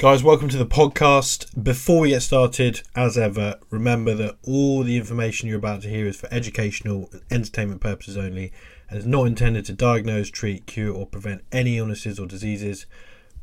Guys, welcome to the podcast. Before we get started, as ever, remember that all the information you're about to hear is for educational and entertainment purposes only and is not intended to diagnose, treat, cure, or prevent any illnesses or diseases.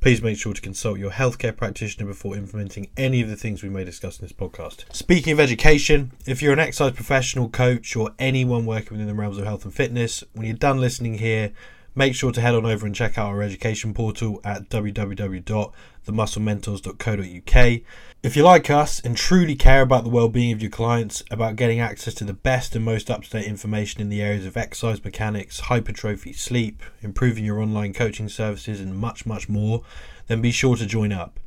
Please make sure to consult your healthcare practitioner before implementing any of the things we may discuss in this podcast. Speaking of education, if you're an exercise professional, coach, or anyone working within the realms of health and fitness, when you're done listening here, make sure to head on over and check out our education portal at www.themusclementors.co.uk. If you like us and truly care about the well-being of your clients, about getting access to the best and most up-to-date information in the areas of exercise mechanics, hypertrophy, sleep, improving your online coaching services and much much more, then be sure to join up.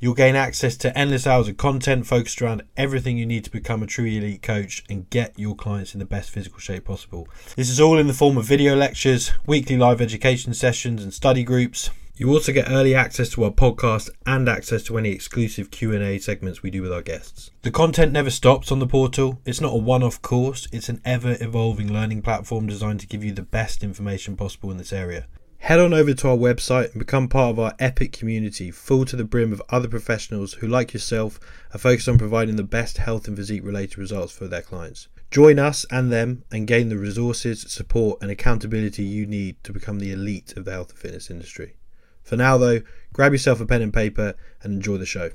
You'll gain access to endless hours of content focused around everything you need to become a true elite coach and get your clients in the best physical shape possible. This is all in the form of video lectures, weekly live education sessions and study groups. You also get early access to our podcast and access to any exclusive Q&A segments we do with our guests. The content never stops on the portal. It's not a one-off course, it's an ever-evolving learning platform designed to give you the best information possible in this area. Head on over to our website and become part of our epic community, full to the brim of other professionals who, like yourself, are focused on providing the best health and physique related results for their clients. Join us and them and gain the resources, support, and accountability you need to become the elite of the health and fitness industry. For now, though, grab yourself a pen and paper and enjoy the show.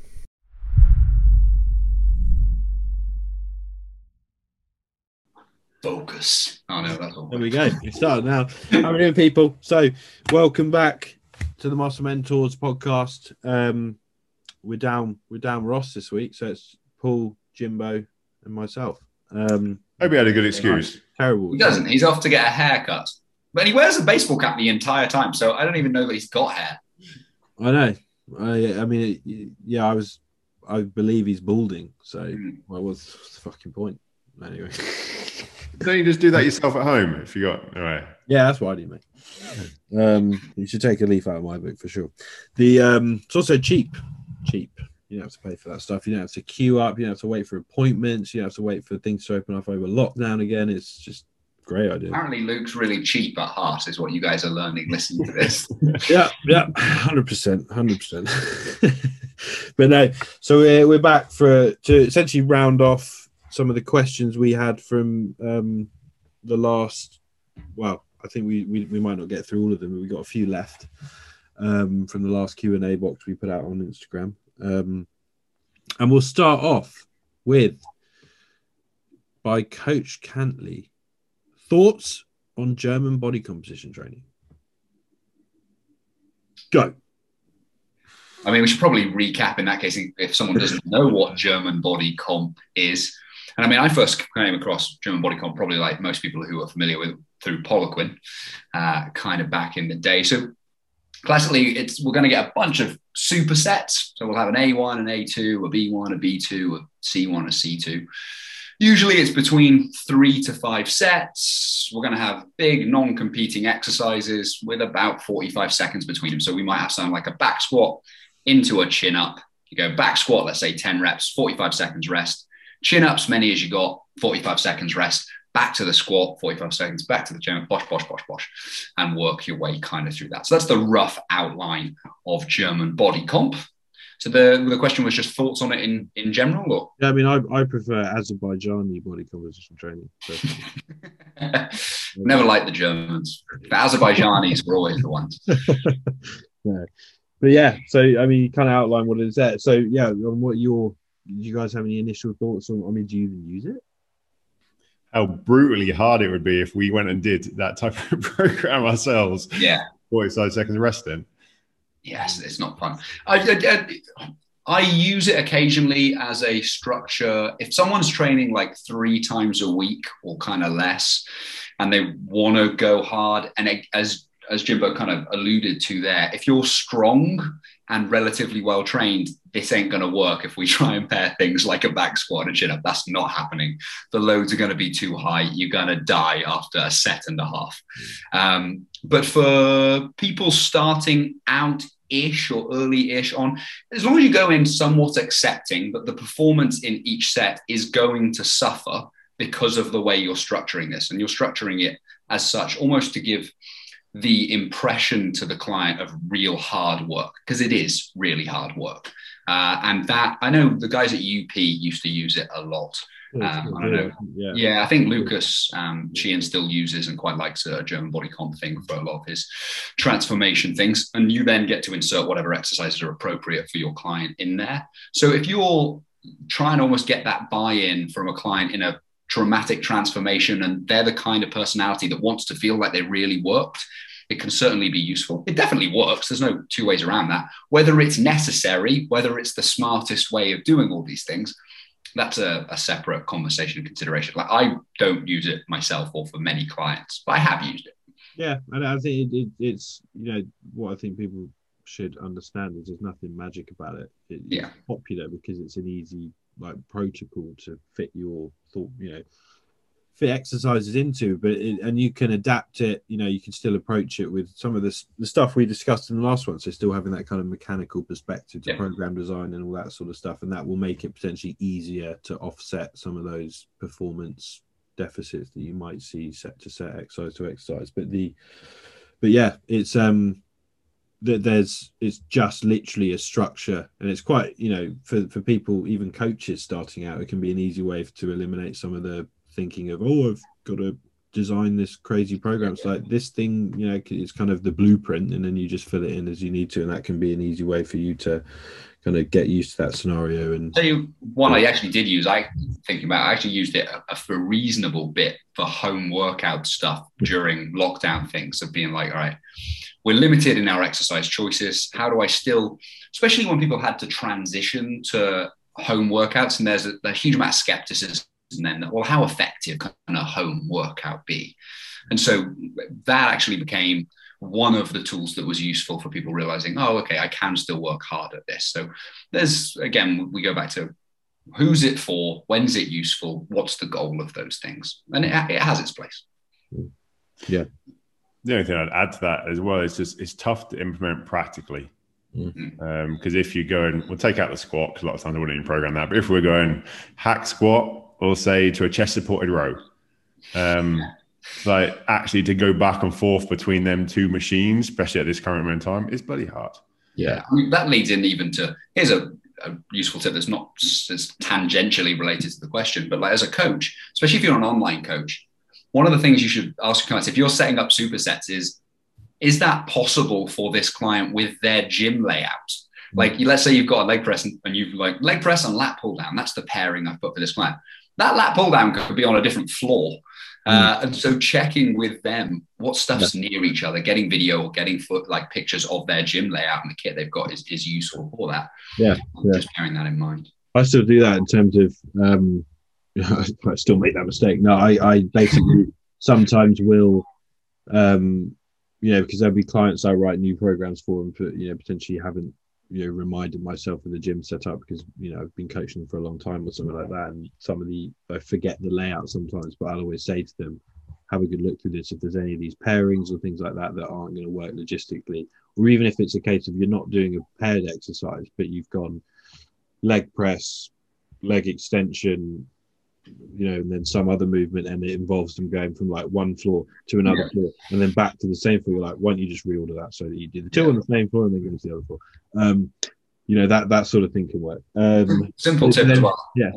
Focus. Oh no, that's all. There we go. We start now. How are we doing, people? So, welcome back to the Muscle Mentors podcast. Um, we're down. We're down Ross this week, so it's Paul, Jimbo, and myself. Um, Hope he had a good excuse. terrible. He doesn't. He's off to get a haircut. But he wears a baseball cap the entire time, so I don't even know that he's got hair. I know. I, I mean, it- yeah, I was. I believe he's balding. So, Mm. well, what's the fucking point? Anyway. Don't you just do that yourself at home if you got all right? Yeah, that's what I do, mate. Um, you should take a leaf out of my book for sure. The um, it's also cheap, cheap. You don't have to pay for that stuff. You don't have to queue up. You don't have to wait for appointments. You don't have to wait for things to open up over lockdown again. It's just great idea. Apparently, Luke's really cheap at heart, is what you guys are learning listening to this. Yeah, yeah, hundred percent, hundred percent. But no, so we're, we're back for to essentially round off some of the questions we had from um, the last. Well, I think we, we we might not get through all of them, but we got a few left um, from the last Q and A box we put out on Instagram. Um, and we'll start off with by Coach Cantley. Thoughts on German body composition training? Go. I mean, we should probably recap in that case if someone doesn't know what German body comp is. And I mean, I first came across German body comp probably like most people who are familiar with through Poliquin, uh, kind of back in the day. So classically, it's we're going to get a bunch of supersets. So we'll have an A1, an A2, a B1, a B2, a C1, a C2. Usually it's between three to five sets. We're going to have big non competing exercises with about 45 seconds between them. So we might have something like a back squat into a chin up. You go back squat, let's say 10 reps, 45 seconds rest. Chin ups, many as you got, 45 seconds rest. Back to the squat, 45 seconds, back to the up, bosh, bosh, bosh, bosh, and work your way kind of through that. So that's the rough outline of German body comp. So the, the question was just thoughts on it in, in general, or? Yeah, I mean, I, I prefer Azerbaijani body composition training. Never liked the Germans. The Azerbaijanis were always the ones. no. But yeah, so I mean, you kind of outline what it is there. So yeah, on what your, do you guys have any initial thoughts on? I mean, do you even use it? How brutally hard it would be if we went and did that type of program ourselves. Yeah. 45 seconds resting. Yes, it's not fun. I, I, I use it occasionally as a structure. If someone's training like three times a week or kind of less, and they want to go hard, and it, as as Jimbo kind of alluded to there, if you're strong and relatively well trained, this ain't going to work if we try and pair things like a back squat and chin up. That's not happening. The loads are going to be too high. You're going to die after a set and a half. Um, but for people starting out ish or early ish on, as long as you go in somewhat accepting that the performance in each set is going to suffer because of the way you're structuring this and you're structuring it as such, almost to give the impression to the client of real hard work because it is really hard work. Uh, and that I know the guys at UP used to use it a lot. Um, I know. Yeah. yeah, I think Lucas um, Sheehan still uses and quite likes a German body comp thing for a lot of his transformation things. And you then get to insert whatever exercises are appropriate for your client in there. So if you're trying to almost get that buy-in from a client in a dramatic transformation and they're the kind of personality that wants to feel like they really worked it can certainly be useful. It definitely works. There's no two ways around that. Whether it's necessary, whether it's the smartest way of doing all these things, that's a, a, separate conversation and consideration. Like I don't use it myself or for many clients, but I have used it. Yeah, and I think it, it, it's you know what I think people should understand is there's nothing magic about it. it yeah, popular because it's an easy like protocol to fit your thought. You know, fit exercises into but it, and you can adapt it you know you can still approach it with some of this the stuff we discussed in the last one so still having that kind of mechanical perspective to yeah. program design and all that sort of stuff and that will make it potentially easier to offset some of those performance deficits that you might see set to set exercise to exercise but the but yeah it's um that there's it's just literally a structure and it's quite you know for for people even coaches starting out it can be an easy way to eliminate some of the thinking of oh I've got to design this crazy program. So like this thing, you know, it's kind of the blueprint, and then you just fill it in as you need to, and that can be an easy way for you to kind of get used to that scenario. And you one I actually did use. I thinking about. I actually used it a, a reasonable bit for home workout stuff during lockdown things of being like, all right, we're limited in our exercise choices. How do I still, especially when people had to transition to home workouts, and there's a, a huge amount of skepticism and then well how effective can a home workout be? And so that actually became one of the tools that was useful for people realizing oh okay i can still work hard at this. So there's again we go back to who's it for? When's it useful? What's the goal of those things? And it, it has its place. Yeah. The only thing i'd add to that as well is just it's tough to implement practically. Because mm. um, if you go and we'll take out the squat because a lot of times I wouldn't even program that. But if we're going hack squat, or say to a chest supported row. Um, like actually to go back and forth between them two machines, especially at this current moment in time, is bloody hard. Yeah, I mean, that leads in even to here's a, a useful tip that's not as tangentially related to the question, but like as a coach, especially if you're an online coach, one of the things you should ask clients if you're setting up supersets is is that possible for this client with their gym layout? Like, let's say you've got a leg press and, and you've like leg press and lat pull down. That's the pairing I've put for this client that lat pull down could be on a different floor. Uh, mm. and so checking with them what stuff's yeah. near each other, getting video or getting foot like pictures of their gym layout and the kit they've got is, is useful for that. Yeah, yeah. Just bearing that in mind. I still do that in terms of um, I still make that mistake. No, I, I basically sometimes will um, you know, because there'll be clients I write new programs for and you know potentially haven't you know reminded myself of the gym setup because you know I've been coaching for a long time or something like that, and some of the I forget the layout sometimes, but I'll always say to them, have a good look through this. If there's any of these pairings or things like that that aren't going to work logistically, or even if it's a case of you're not doing a paired exercise, but you've gone leg press, leg extension, you know, and then some other movement, and it involves them going from like one floor to another yeah. floor, and then back to the same floor. You're like, why don't you just reorder that so that you do the two yeah. on the same floor and then go to the other floor? Um, you know that that sort of thing can work. Um, Simple tip then, as well. Yeah,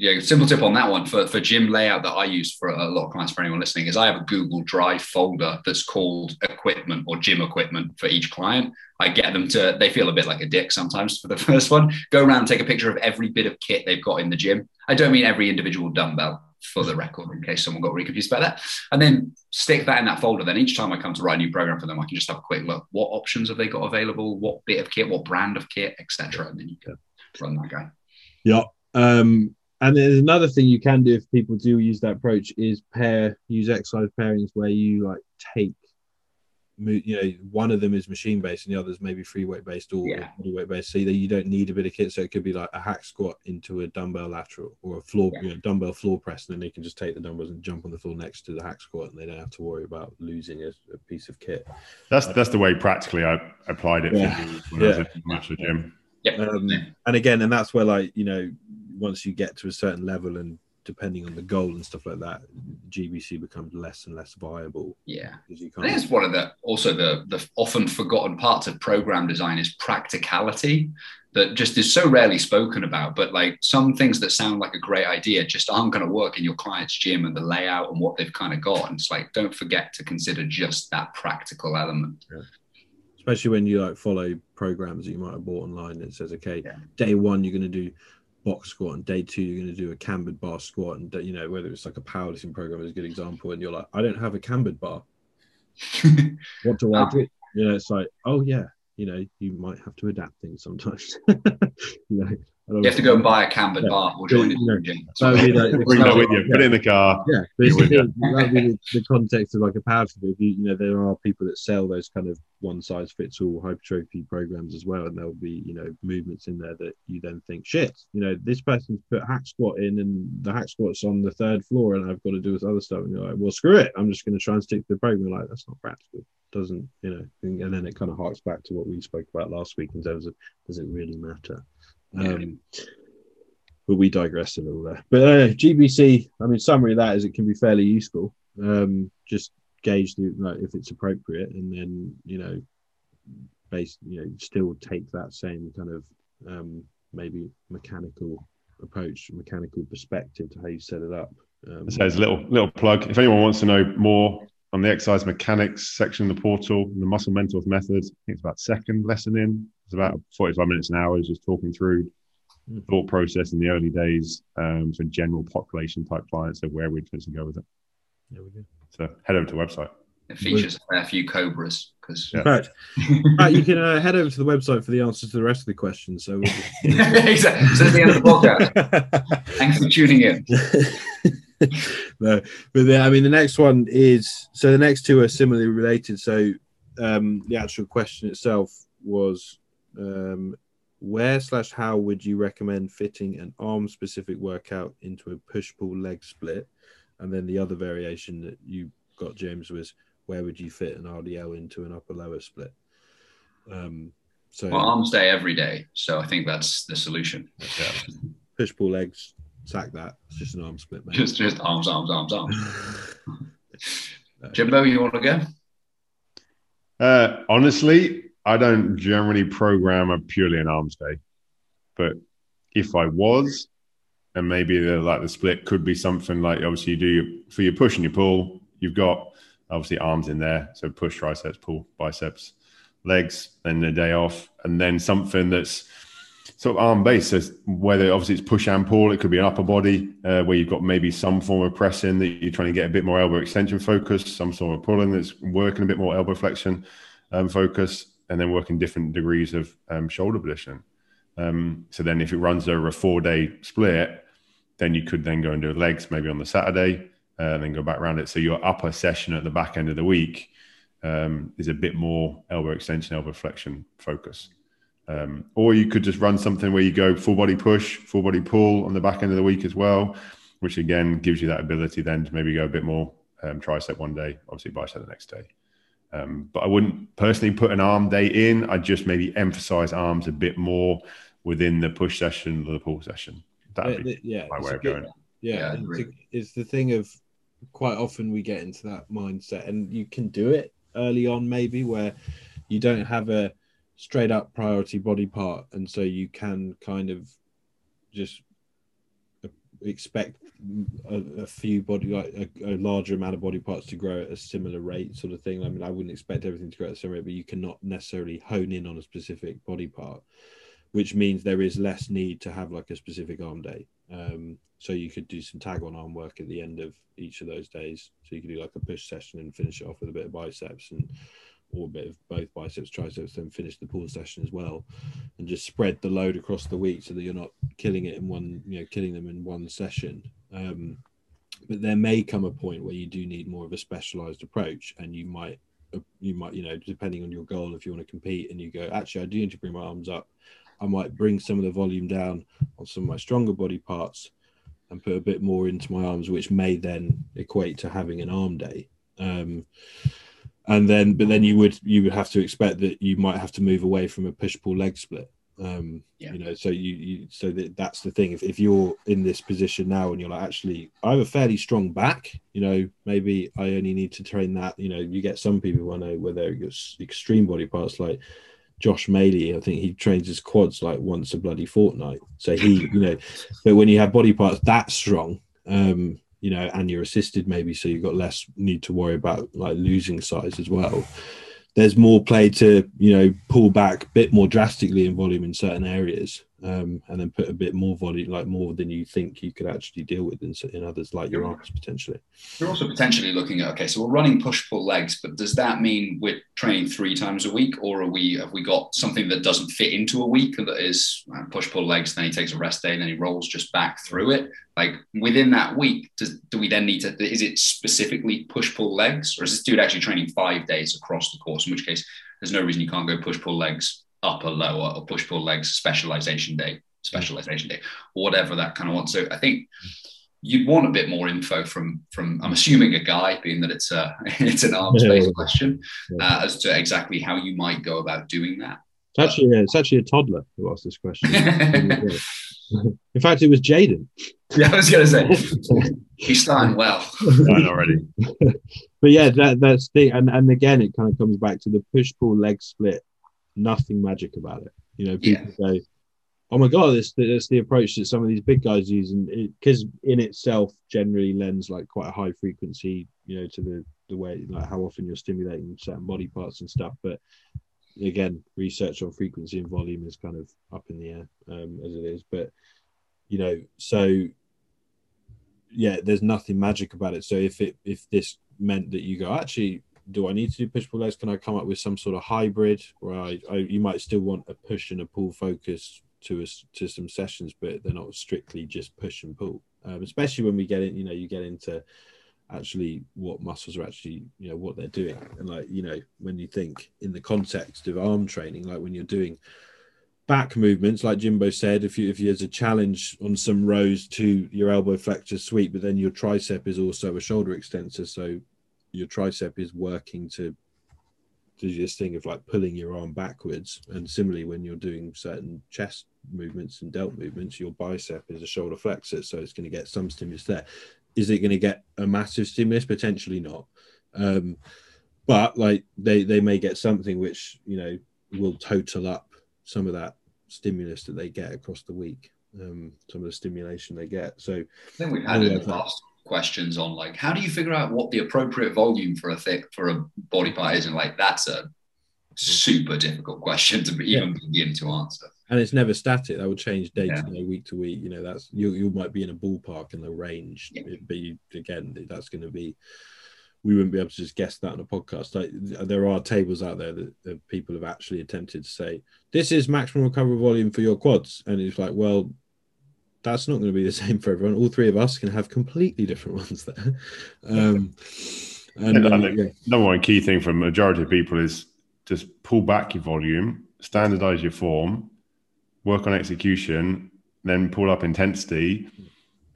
yeah, simple tip on that one for, for gym layout that I use for a lot of clients for anyone listening is I have a Google Drive folder that's called equipment or gym equipment for each client. I get them to, they feel a bit like a dick sometimes for the first one. Go around, and take a picture of every bit of kit they've got in the gym. I don't mean every individual dumbbell for the record in case someone got really confused about that. And then stick that in that folder. Then each time I come to write a new program for them, I can just have a quick look. What options have they got available? What bit of kit, what brand of kit, etc. And then you can run that guy. Yeah. Um, and there's another thing you can do if people do use that approach is pair use exercise pairings where you like take you know one of them is machine based and the others maybe free weight based or yeah. body weight based so that you don't need a bit of kit so it could be like a hack squat into a dumbbell lateral or a floor yeah. you know, dumbbell floor press and then they can just take the dumbbells and jump on the floor next to the hack squat and they don't have to worry about losing a, a piece of kit that's that's the way practically i applied it yeah. when yeah. i was at the gym um, and again and that's where like you know once you get to a certain level and depending on the goal and stuff like that, GBC becomes less and less viable. Yeah, I think it's one of the also the the often forgotten parts of program design is practicality that just is so rarely spoken about. But like some things that sound like a great idea just aren't going to work in your client's gym and the layout and what they've kind of got. And it's like don't forget to consider just that practical element. Yeah. Especially when you like follow programs that you might have bought online that says, okay, Yeah. day one you're going to do box squat and day two you're going to do a cambered bar squat and you know whether it's like a powerlifting program is a good example and you're like I don't have a cambered bar. What do I Ah. do? You know it's like oh yeah you know you might have to adapt things sometimes. You know You have to go and buy a cambered Yeah. bar or join Yeah. the gym. that would be like the Bring that with context- you. Put it in the car. yeah, but it's You the, that'd be the, the context of like a powerlifting. If you, you know, there are people that sell those kind of one size fits all hypertrophy programs as well, and there'll be you know movements in there that you then think, shit, you know, this person's put hack squat in, and the hack squat's on the third floor, and I've got to do this other stuff, and you're like, well, screw it, I'm just going to try and stick to the program. You're like that's not practical. Doesn't you know? And, and then it kind of harks back to what we spoke about last week in terms of does it really matter? Um, but we digress a little there. But uh, GBC, I mean, summary of that is it can be fairly useful. Um, just gauge the like, if it's appropriate, and then you know, base you know, still take that same kind of um, maybe mechanical approach, mechanical perspective to how you set it up. Um, So there's a little little plug. If anyone wants to know more on the exercise mechanics section of the portal, the muscle mentors method, I think it's about second lesson in. It's about 45 minutes an hour, just talking through Mhm. thought process in the early days um, for general population type clients of where we're trying to go with it. there we go. So head over to the website. It features a fair few cobras because Yeah. Right, right. You can uh, head over to the website for the answers to the rest of the questions. So. We'll just- exactly. So that's the end of the podcast. Thanks for tuning in. no, but the, I mean, the next one is so the next two are similarly related. So um, the actual question itself was um, where slash how would you recommend fitting an arm specific workout into a push pull leg split? And then the other variation that you got, James, was where would you fit an RDL into an upper lower split? Um, so Well, arms day every day. So I think that's the solution. Push pull legs, sack that. It's just an arm split, mate. Just just arms, arms, arms, arms. Jimbo, you want to go? Uh, honestly, I don't generally program a purely an arms day, but if I was, and maybe the, like the split could be something like obviously you do your, for your push and your pull, you've got obviously arms in there, so push, triceps, pull, biceps, legs, then the day off, and then something that's sort of arm based. Whether obviously it's push and pull, it could be an upper body uh, where you've got maybe some form of pressing that you're trying to get a bit more elbow extension focus, some sort of pulling that's working a bit more elbow flexion um, focus, and then working different degrees of um, shoulder position. Um, so then if it runs over a four day split, then you could then go and do legs maybe on the Saturday uh, and then go back around it. So your upper session at the back end of the week um, is a bit more elbow extension, elbow flexion focus. Um, or you could just run something where you go full body push, full body pull on the back end of the week as well, which again gives you that ability then to maybe go a bit more um, tricep one day, obviously bicep the next day. Um, but I wouldn't personally put an arm day in. I'd just maybe emphasize arms a bit more within the push session or the pull session. That'd be yeah, my way of bit- going. Yeah, Yeah, it's, agree. the- it's the thing of quite often we get into that mindset, and you can do it early on, maybe where you don't have a straight up priority body part, and so you can kind of just expect a, a few body like a, a larger amount of body parts to grow at a similar rate sort of thing. I mean i wouldn't expect everything to grow at the same rate but you cannot necessarily hone in on a specific body part which means there is less need to have like a specific arm day. Um, so you could do some tag on arm work at the end of each of those days. So you could do like a push session and finish it off with a bit of biceps and or a bit of both biceps triceps then finish the pull session as well and just spread the load across the week so that you're not killing it in one you know killing them in one session. Um, but there may come a point where you do need more of a specialized approach and you might you might you know depending on your goal if you want to compete and you go actually i do need to bring my arms up. I might bring some of the volume down on some of my stronger body parts and put a bit more into my arms which may then equate to having an arm day. Um, and then but then you would you would have to expect that you might have to move away from a push pull leg split Um, Yeah. You know, so you, you so that, that's the thing. If, if you're in this position now and you're like, actually, I have a fairly strong back. You know, maybe I only need to train that. You know, you get some people I know where they're extreme body parts like Josh Maley, I think he trains his quads like once a bloody fortnight. So he, you know, but when you have body parts that strong, um, you know, and you're assisted maybe, so you've got less need to worry about like losing size as well. There's more play to, you know, pull back a bit more drastically in volume in certain areas, um, and then put a bit more volume, like more than you think you could actually deal with in, in others, like your arms potentially. You're also potentially looking at okay, so we're running push pull legs, but does that mean we're training three times a week, or are we have we got something that doesn't fit into a week that is uh, push pull legs? Then he takes a rest day, and then he rolls just back through it. Like within that week, does, do we then need to? Is it specifically push pull legs, or is this dude actually training five days across the course? In which case, there's no reason you can't go push pull legs upper lower or push pull legs specialization day specialization day or whatever that kind of wants so i think you'd want a bit more info from from i'm assuming a guy being that it's a it's an arms based Yeah. question Yeah. uh, as to exactly how you might go about doing that It's actually, it's actually a toddler who asked this question. in fact, it was Jaden. yeah i was gonna say he's starting well Fine already. but yeah, that that's the and and again, it kind of comes back to the push pull leg split. Nothing magic about it. You know, people say, "Oh my god, this that's the approach that some of these big guys use," and because in itself generally lends like quite a high frequency, you know, to the the way like how often you're stimulating certain body parts and stuff. But again, research on frequency and volume is kind of up in the air um, as it is. But you know, so yeah, there's nothing magic about it. So if it if this meant that you go actually do I need to do push pull legs? Can I come up with some sort of hybrid where I, I you might still want a push and a pull focus to us to some sessions, but they're not strictly just push and pull. Um, especially when we get in, you know, you get into actually what muscles are actually, you know, what they're doing, and like you know, when you think in the context of arm training, like when you're doing back movements, like Jimbo said, if you if you there's a challenge on some rows to your elbow flexor sweep, but then your tricep is also a shoulder extensor, so your tricep is working to do this thing of like pulling your arm backwards. And similarly, when you're doing certain chest movements and delt movements, your bicep is a shoulder flexor, so it's going to get some stimulus there. Is it going to get a massive stimulus? Potentially not. Um, but like they they may get something which you know will total up some of that stimulus that they get across the week. Um, some of the stimulation they get. So i think we've had in the past questions on like how do you figure out what the appropriate volume for a thick for a body part is and like that's a super difficult question to even begin to answer and it's never static. That will change day Yeah. to day, week to week. You know, that's you. You might be in a ballpark in the range, Yeah. but you again, that's going to be. We wouldn't be able to just guess that on a podcast. Like, there are tables out there that, that people have actually attempted to say this is maximum recovery volume for your quads, and it's like, well, that's not going to be the same for everyone. All three of us can have completely different ones there. Um, and I uh, yeah, Number one key thing for majority of people is just pull back your volume, standardize your form, work on execution, then pull up intensity.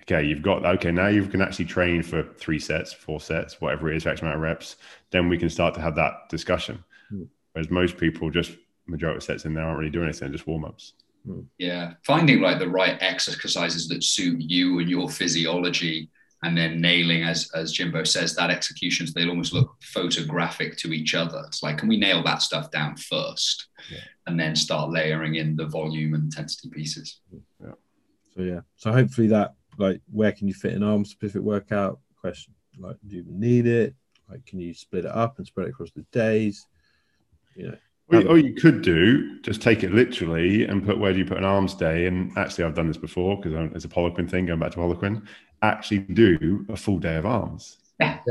Okay, you've got okay. Now you can actually train for three sets, four sets, whatever it is, X amount of reps. Then we can start to have that discussion. Hmm. Whereas most people just majority of sets in there aren't really doing anything, just warm ups. Hmm. Yeah, finding like the right exercises that suit you and your physiology, and then nailing, as as Jimbo says, that execution so they'll almost look photographic to each other. It's like, can we nail that stuff down first, Yeah. and then start layering in the volume and intensity pieces? Yeah. So yeah. So hopefully that like where can you fit an arm specific workout question? Like do you need it? Like can you split it up and spread it across the days? You know. Or, or you could do just take it literally and put where do you put an arms day? And actually, I've done this before because it's a Poliquin thing. Going back to Poliquin, actually do a full day of arms. Yeah.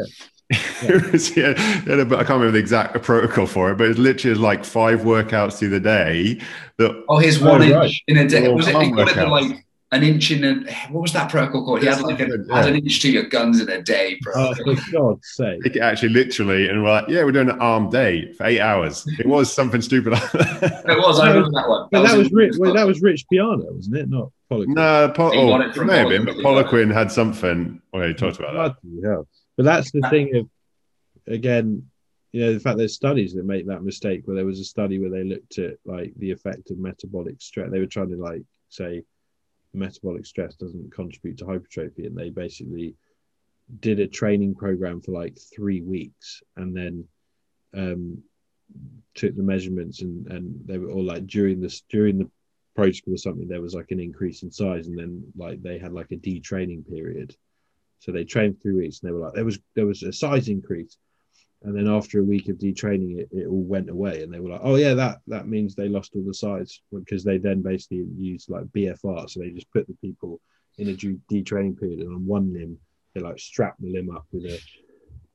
It was- yeah, yeah, but I can't remember the exact protocol for it, but it's literally like five workouts through the day. That Oh, his Oh, one right. in a day. Was it? He arm got it like an inch in a. What was that protocol called? He had like a, Yeah. had an inch to your guns in a day, bro. Oh, for God's sake. take it actually literally, and we're like, yeah, we're doing an arm day for eight hours. It was something stupid like that. it was. I remember that one. But that was in- Rich. Well, that was Rich Piana, wasn't it? Not Pollock. no, Pol- He oh, it it may have been, but Poliquin. Poliquin had something. Oh, well, he talked about that. Bloody hell. But that's the thing of again, you know the fact there's studies that make that mistake where there was a study where they looked at like the effect of metabolic stress they were trying to like say metabolic stress doesn't contribute to hypertrophy and they basically did a training program for like three weeks and then um took the measurements and and they were all like during this during the protocol or something there was like an increase in size and then like they had like a detraining period. So they trained three weeks and they were like there was there was a size increase and then after a week of detraining it, it all went away. And they were like oh yeah that that means they lost all the size because they then basically used like bfr so they just put the people in a detraining period. And on one limb they like strap the limb up with a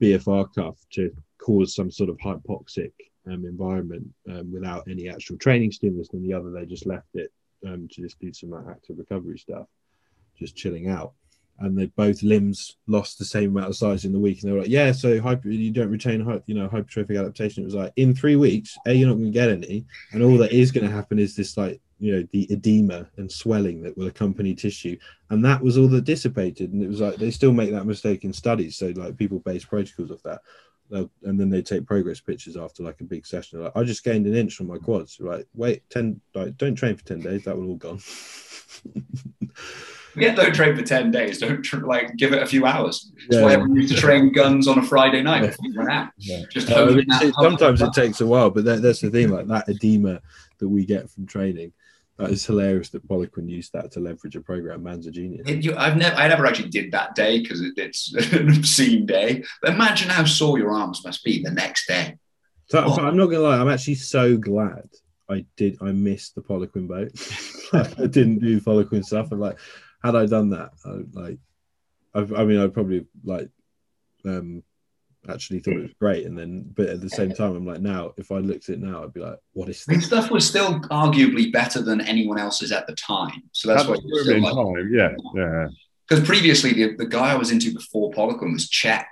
bfr cuff to cause some sort of hypoxic um, environment um, without any actual training stimulus. And the other they just left it um, to just do some like active recovery stuff just chilling out and they both limbs lost the same amount of size in the week. And they were like, yeah, so hyper, you don't retain, you know, hypertrophic adaptation. It was like in three weeks, a you're not going to get any, and all that is going to happen is this like you know the edema and swelling that will accompany tissue, and that was all that dissipated. And it was like they still make that mistake in studies. So like people base protocols off that. They'll, and then they take progress pictures after like a big session. Like, I just gained an inch from my quads. Like, wait, ten, like, don't train for ten days. That will all gone. Yeah, don't train for 10 days. Don't like give it a few hours. That's yeah. why everyone used to train guns on a Friday night before went out. Yeah. Just uh, it, sometimes it takes a while, but that, that's the thing, like that edema that we get from training. That is hilarious that Poliquin used that to leverage a program. Man's a genius. It, you, I've never, I never actually did that day because it, it's an obscene day. But imagine how sore your arms must be the next day. So, oh. I'm not gonna lie. I'm actually so glad I did. I missed the Poliquin boat. I didn't do Poliquin stuff. I'm like, had I done that, I, like, I've, I mean, I probably like um actually thought it was great, and then, but at the same time, I'm like, now if I looked at it now, I'd be like, what is this? stuff was still arguably better than anyone else's at the time, so that's, that's why. Still like, time. Yeah, yeah. Because previously, the, the guy I was into before Poliquin was Chek.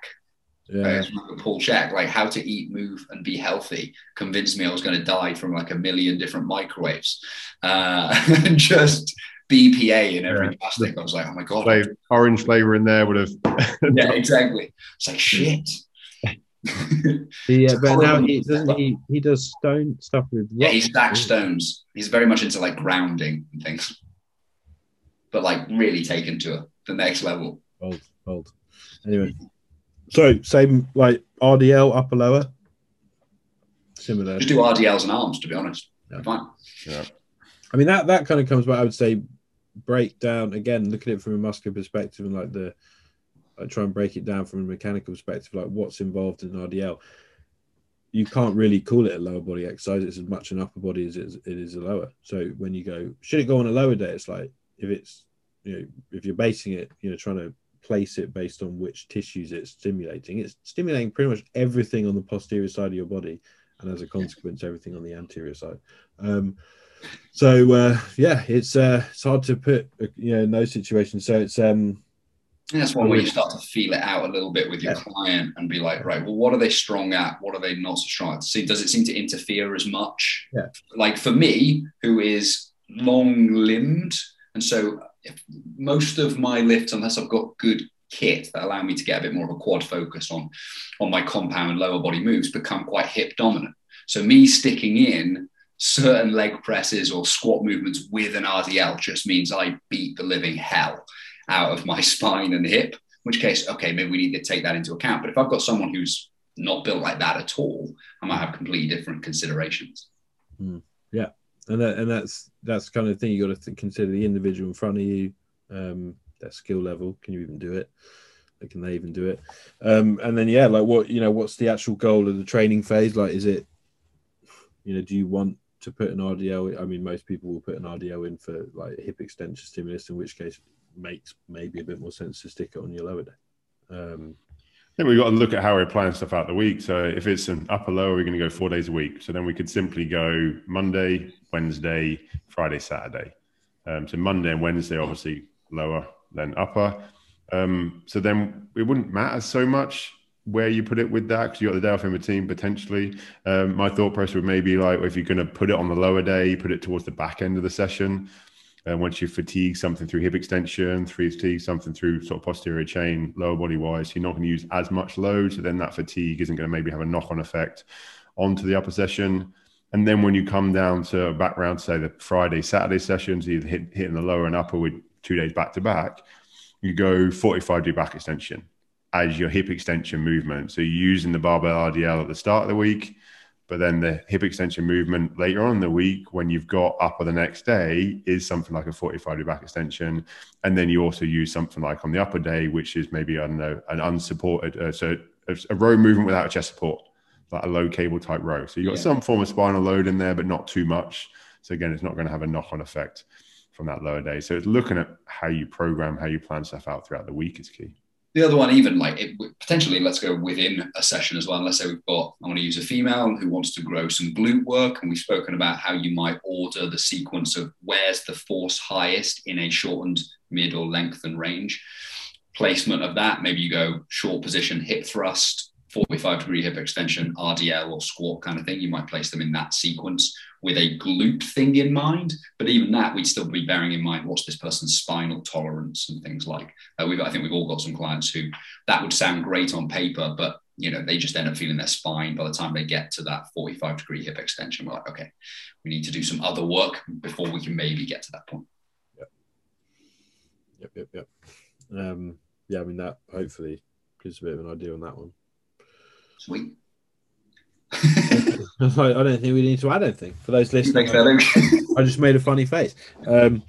Yeah. Uh, Paul Chek, like how to eat, move, and be healthy, convinced me I was going to die from like a million different microwaves, uh, and just BPA in every yeah. plastic. I was like, oh my god, flavor, orange flavor in there would have. yeah, exactly. It's like shit. yeah, but now he doesn't he he does stone stuff with yeah he stacks stones. He's very much into like grounding and things, but like really taken to the next level. Old, old. Anyway, so same like RDL upper lower, similar. Just do RDLs and arms to be honest. Yeah. Fine. Yeah. I mean that that kind of comes back. I would say break down again, look at it from a muscular perspective and like the like try and break it down from a mechanical perspective, like what's involved in RDL. You can't really call it a lower body exercise. It's as much an upper body as it is, it is a lower. So when you go, should it go on a lower day? It's like if it's you know if you're basing it, you know, trying to place it based on which tissues it's stimulating. It's stimulating pretty much everything on the posterior side of your body, and as a consequence, everything on the anterior side. Um, so uh, yeah, it's uh, it's hard to put you know in those situations. So it's um, that's one where you start to feel it out a little bit with your yeah. client and be like, right, well, what are they strong at? What are they not so strong at? See, does it seem to interfere as much? Yeah. Like for me, who is long limbed, and so most of my lifts, unless I've got good kit that allow me to get a bit more of a quad focus on on my compound lower body moves, become quite hip dominant. So me sticking in certain leg presses or squat movements with an RDL just means I beat the living hell out of my spine and hip, in which case, okay, maybe we need to take that into account. But if I've got someone who's not built like that at all, I might have completely different considerations. Mm, yeah. And that, and that's that's kind of thing you got to th- consider the individual in front of you, um, their skill level. Can you even do it? Like, can they even do it? Um, and then yeah, like what you know, what's the actual goal of the training phase? Like, is it you know, do you want to put an RDL. I mean, most people will put an RDL in for like hip extension stimulus, in which case makes maybe a bit more sense to stick it on your lower day. Um, I think we've got to look at how we're planning stuff out the week. So if it's an upper lower, we're going to go four days a week. So then we could simply go Monday, Wednesday, Friday, Saturday. Um, so Monday and Wednesday, obviously lower than upper. Um, so then it wouldn't matter so much where you put it with that because you got the day off in potentially. Um, my thought process would maybe like if you're going to put it on the lower day, put it towards the back end of the session. And once you fatigue something through hip extension, fatigue something through sort of posterior chain, lower body wise, you're not going to use as much load. So then that fatigue isn't going to maybe have a knock on effect onto the upper session. And then when you come down to back round, say the Friday, Saturday sessions, either hit, hitting the lower and upper with two days back to back, you go 45 degree back extension as your hip extension movement. So you're using the barbell RDL at the start of the week, but then the hip extension movement later on in the week when you've got up upper the next day is something like a 45 degree back extension. And then you also use something like on the upper day, which is maybe, I don't know, an unsupported, uh, so a, a row movement without a chest support, like a low cable type row. So you've got yeah. some form of spinal load in there, but not too much. So again, it's not going to have a knock on effect from that lower day. So it's looking at how you program, how you plan stuff out throughout the week is key the other one, even like it, potentially, let's go within a session as well. Let's say we've got, I want to use a female who wants to grow some glute work, and we've spoken about how you might order the sequence of where's the force highest in a shortened mid or length and range. Placement of that, maybe you go short position hip thrust, 45 degree hip extension, RDL or squat kind of thing. You might place them in that sequence with a glute thing in mind. But even that, we'd still be bearing in mind what's this person's spinal tolerance and things like. Uh, we've, I think we've all got some clients who that would sound great on paper, but you know they just end up feeling their spine by the time they get to that 45 degree hip extension. We're like, okay, we need to do some other work before we can maybe get to that point. Yep. Yep. Yep. Yep. Um, yeah, I mean that hopefully gives a bit of an idea on that one. Sweet. I don't think we need to add anything for those listening. I just made a funny face. Um,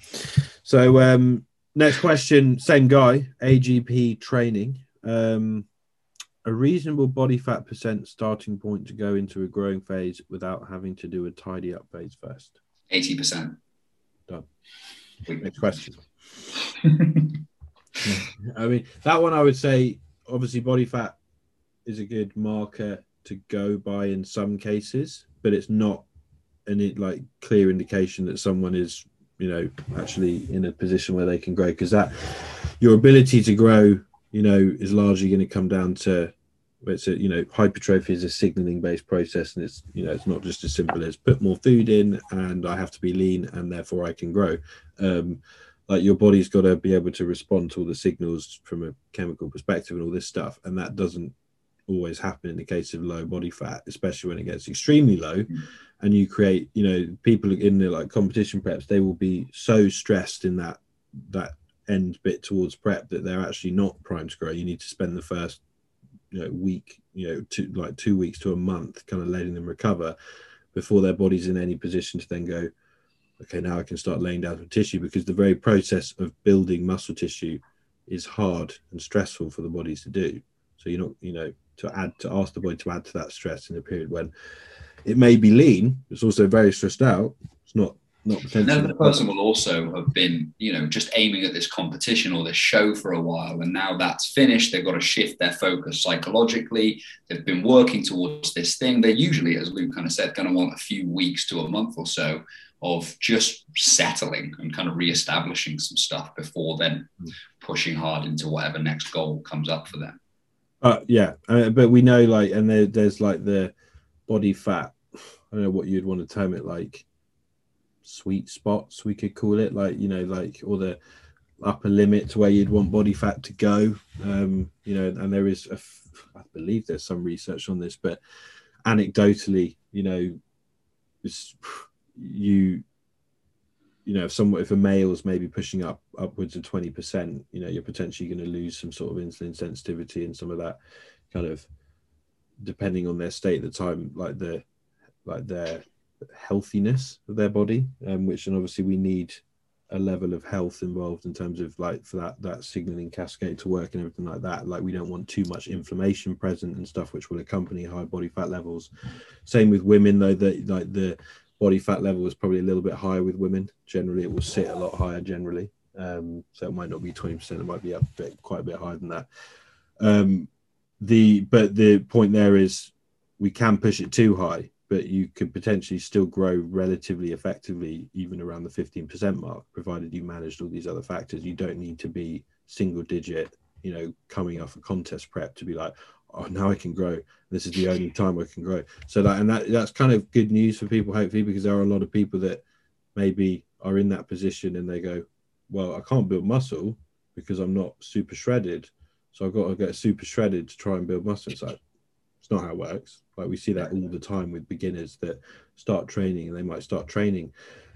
so um, next question, same guy, AGP training. Um, a reasonable body fat percent starting point to go into a growing phase without having to do a tidy up phase first. Eighty percent. Done. Next question. I mean, that one I would say, obviously, body fat is a good marker to go by in some cases, but it's not any like clear indication that someone is, you know, actually in a position where they can grow. Because that your ability to grow, you know, is largely going to come down to it's a you know hypertrophy is a signaling based process and it's you know it's not just as simple as put more food in and i have to be lean and therefore i can grow um like your body's got to be able to respond to all the signals from a chemical perspective and all this stuff and that doesn't always happen in the case of low body fat, especially when it gets extremely low. Mm. And you create, you know, people in the like competition preps, they will be so stressed in that that end bit towards prep that they're actually not primed to grow. You need to spend the first you know week, you know, two like two weeks to a month, kind of letting them recover before their body's in any position to then go, okay, now I can start laying down some tissue because the very process of building muscle tissue is hard and stressful for the bodies to do. So you're not, you know, to add to ask the boy to add to that stress in a period when it may be lean, it's also very stressed out. It's not not potentially. And the person will also have been, you know, just aiming at this competition or this show for a while, and now that's finished. They've got to shift their focus psychologically. They've been working towards this thing. They're usually, as Luke kind of said, going to want a few weeks to a month or so of just settling and kind of re-establishing some stuff before then hmm. pushing hard into whatever next goal comes up for them. Uh, yeah, but we know like, and there, there's like the body fat. I don't know what you'd want to term it like. Sweet spots, we could call it, like you know, like or the upper limit to where you'd want body fat to go. Um, you know, and there is, a, I believe there's some research on this, but anecdotally, you know, you you know, if some if a male is maybe pushing up upwards of twenty percent, you know, you're potentially going to lose some sort of insulin sensitivity and some of that kind of depending on their state at the time, like the like their healthiness of their body, um, which and obviously we need a level of health involved in terms of like for that that signaling cascade to work and everything like that. Like we don't want too much inflammation present and stuff which will accompany high body fat levels. Same with women though, that like the body fat level is probably a little bit higher with women. Generally, it will sit a lot higher generally. Um, so it might not be 20%, it might be a bit, quite a bit higher than that. Um, the but the point there is we can push it too high, but you could potentially still grow relatively effectively even around the 15% mark, provided you managed all these other factors. You don't need to be single digit, you know, coming off a contest prep to be like, oh, now I can grow. This is the only time I can grow. So that and that that's kind of good news for people, hopefully, because there are a lot of people that maybe are in that position and they go, well, I can't build muscle because I'm not super shredded. So I've got to get super shredded to try and build muscle. It's like, it's not how it works. Like we see that all the time with beginners that start training and they might start training.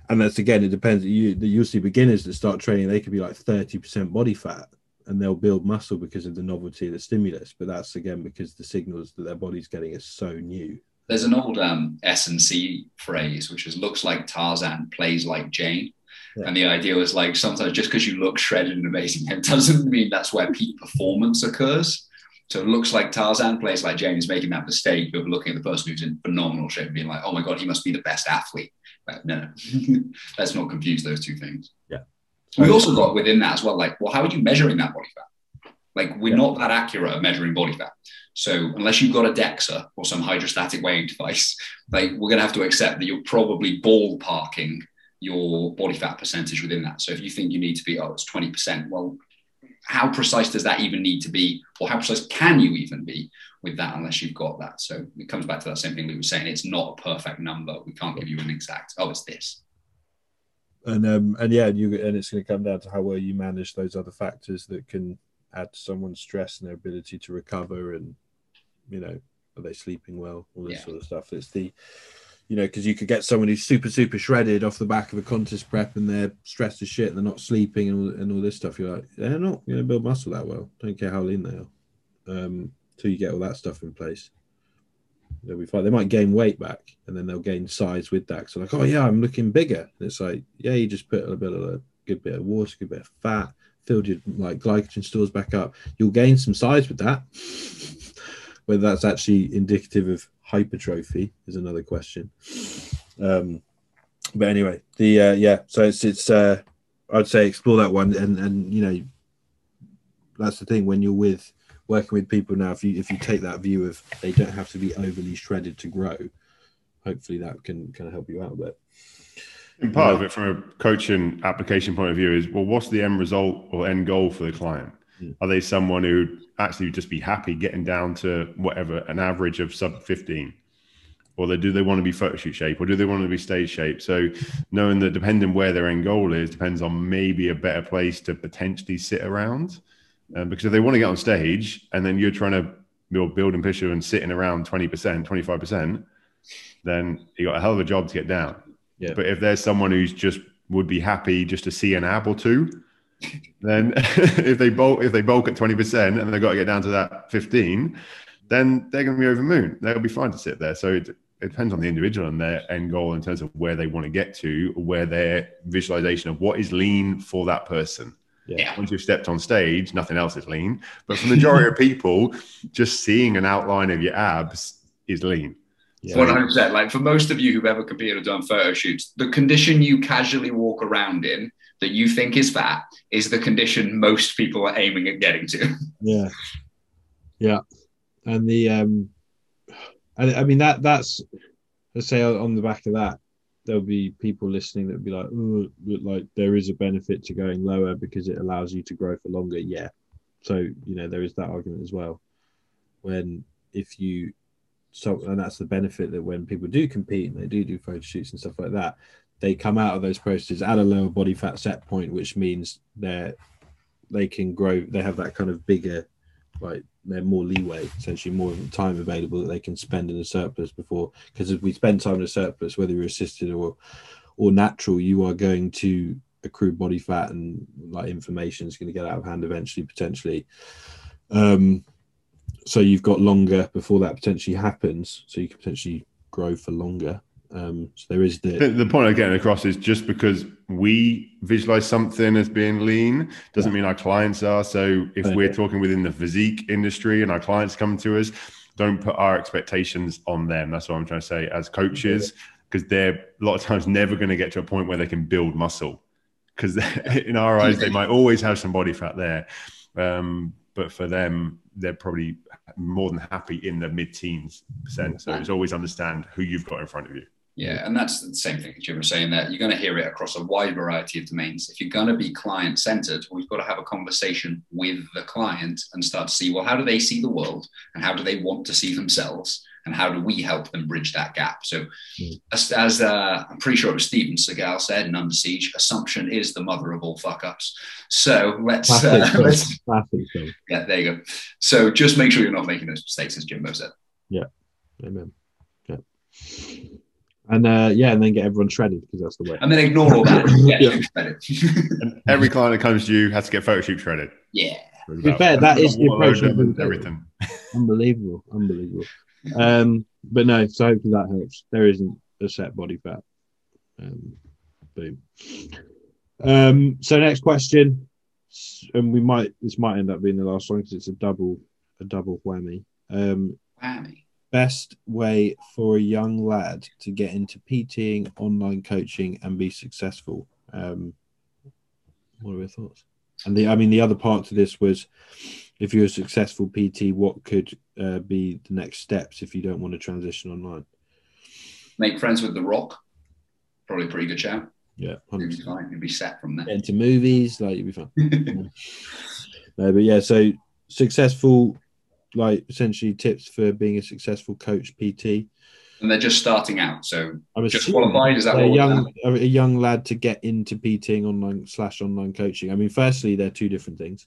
And that's again, it depends. You you'll see beginners that start training, they could be like 30% body fat and they'll build muscle because of the novelty of the stimulus. But that's again because the signals that their body's getting is so new. There's an old um, S and C phrase which is looks like Tarzan, plays like Jane. Yeah. And the idea was like sometimes just because you look shredded and amazing, it doesn't mean that's where peak performance occurs. So it looks like Tarzan plays like Jane is making that mistake of looking at the person who's in phenomenal shape and being like, oh my God, he must be the best athlete. But no, let's not confuse those two things. Yeah. We oh, also got within that as well, like, well, how are you measuring that body fat? Like, we're yeah. not that accurate at measuring body fat. So unless you've got a DEXA or some hydrostatic weighing device, like we're going to have to accept that you're probably ballparking your body fat percentage within that. So if you think you need to be, oh, it's 20%, well, how precise does that even need to be? Or how precise can you even be with that unless you've got that? So it comes back to that same thing we were saying. It's not a perfect number. We can't give you an exact, oh, it's this. And um and yeah, you and it's going to come down to how well you manage those other factors that can add to someone's stress and their ability to recover and you know, are they sleeping well, all this yeah. sort of stuff. It's the you know, because you could get someone who's super, super shredded off the back of a contest prep and they're stressed as shit and they're not sleeping and all, and all this stuff. You're like, they're not going to build muscle that well. Don't care how lean they are. Um, until you get all that stuff in place. They'll be fine. They might gain weight back and then they'll gain size with that. So, like, oh, yeah, I'm looking bigger. And it's like, yeah, you just put a bit of a good bit of water, good bit of fat, filled your like glycogen stores back up. You'll gain some size with that. Whether that's actually indicative of hypertrophy is another question. Um, but anyway, the uh, yeah, so it's it's uh, I'd say explore that one, and and you know that's the thing when you're with working with people now. If you if you take that view of they don't have to be overly shredded to grow, hopefully that can kind of help you out a bit. And part of it from a coaching application point of view is well, what's the end result or end goal for the client? Mm. Are they someone who actually would just be happy getting down to whatever an average of sub 15? Or they, do they want to be photo shoot shape or do they want to be stage shape? So knowing that depending where their end goal is depends on maybe a better place to potentially sit around. Um, because if they want to get on stage and then you're trying to build building picture and sitting around 20%, 25%, then you got a hell of a job to get down. Yeah. But if there's someone who's just would be happy just to see an ab or two, then if they bulk if they bulk at 20% and they've got to get down to that 15 then they're going to be over moon they'll be fine to sit there so it, it depends on the individual and their end goal in terms of where they want to get to where their visualization of what is lean for that person yeah. Once you've stepped on stage, nothing else is lean. But for the majority of people, just seeing an outline of your abs is lean. One hundred percent. Like for most of you who've ever competed or done photo shoots, the condition you casually walk around in that you think is fat is the condition most people are aiming at getting to. Yeah, yeah, and the um, I, I mean that that's let's say on the back of that there'll be people listening that will be like, oh, like there is a benefit to going lower because it allows you to grow for longer. Yeah, so you know there is that argument as well. When if you so and that's the benefit that when people do compete and they do do photo shoots and stuff like that, they come out of those processes at a lower body fat set point, which means they're they can grow. They have that kind of bigger, like they're more leeway, essentially more time available that they can spend in a surplus before. Because if we spend time in a surplus, whether you're assisted or or natural, you are going to accrue body fat and like information is going to get out of hand eventually, potentially. Um, so you've got longer before that potentially happens, so you can potentially grow for longer. Um, so there is the, the, point I'm getting across is just because we visualize something as being lean doesn't yeah. mean our clients are. So if we're talking within the physique industry and our clients come to us, don't put our expectations on them. That's what I'm trying to say as coaches, because they're a lot of times never going to get to a point where they can build muscle. Because in our eyes, they might always have some body fat there. Um, but for them, they're probably more than happy in the mid-teens percent. So it's always understand who you've got in front of you. Yeah, and that's the same thing that Jim was saying that you're going to hear it across a wide variety of domains. If you're going to be client centered, we've got to have a conversation with the client and start to see, well, how do they see the world and how do they want to see themselves? and how do we help them bridge that gap? So, Mm. as, as uh, I'm pretty sure it was Steven Seagal said in Under Siege, assumption is the mother of all fuck ups. So let's, uh, let's yeah, there you go. So just make sure you're not making those mistakes, as Jimbo said. Yeah, amen. Yeah. And uh, yeah, and then get everyone shredded because that's the way. And then ignore all that. Yeah, Yeah. And every client that comes to you has to get photo shoot shredded. yeah. To be fair, that is the approach Everything. Unbelievable, unbelievable. Um, but no, so hopefully that helps. There isn't a set body fat. Um, boom. Um, so next question, and we might this might end up being the last one because it's a double a double whammy. Um, Whammy. Best way for a young lad to get into PTing, online coaching, and be successful. Um, what are your thoughts? And the, I mean, the other part to this was, if you're a successful PT, what could uh, be the next steps if you don't want to transition online? Make friends with The Rock. Probably a pretty good shout. Yeah, You'd 100%. be fine. You'd be set from there. Get into movies, like you'll be fine. No, but yeah, so successful, like essentially tips for being a successful coach PT. and they're just starting out. So I'm Just qualified, is that a young a, young lad to get into PTing online slash online coaching? I mean, firstly, they're two different things.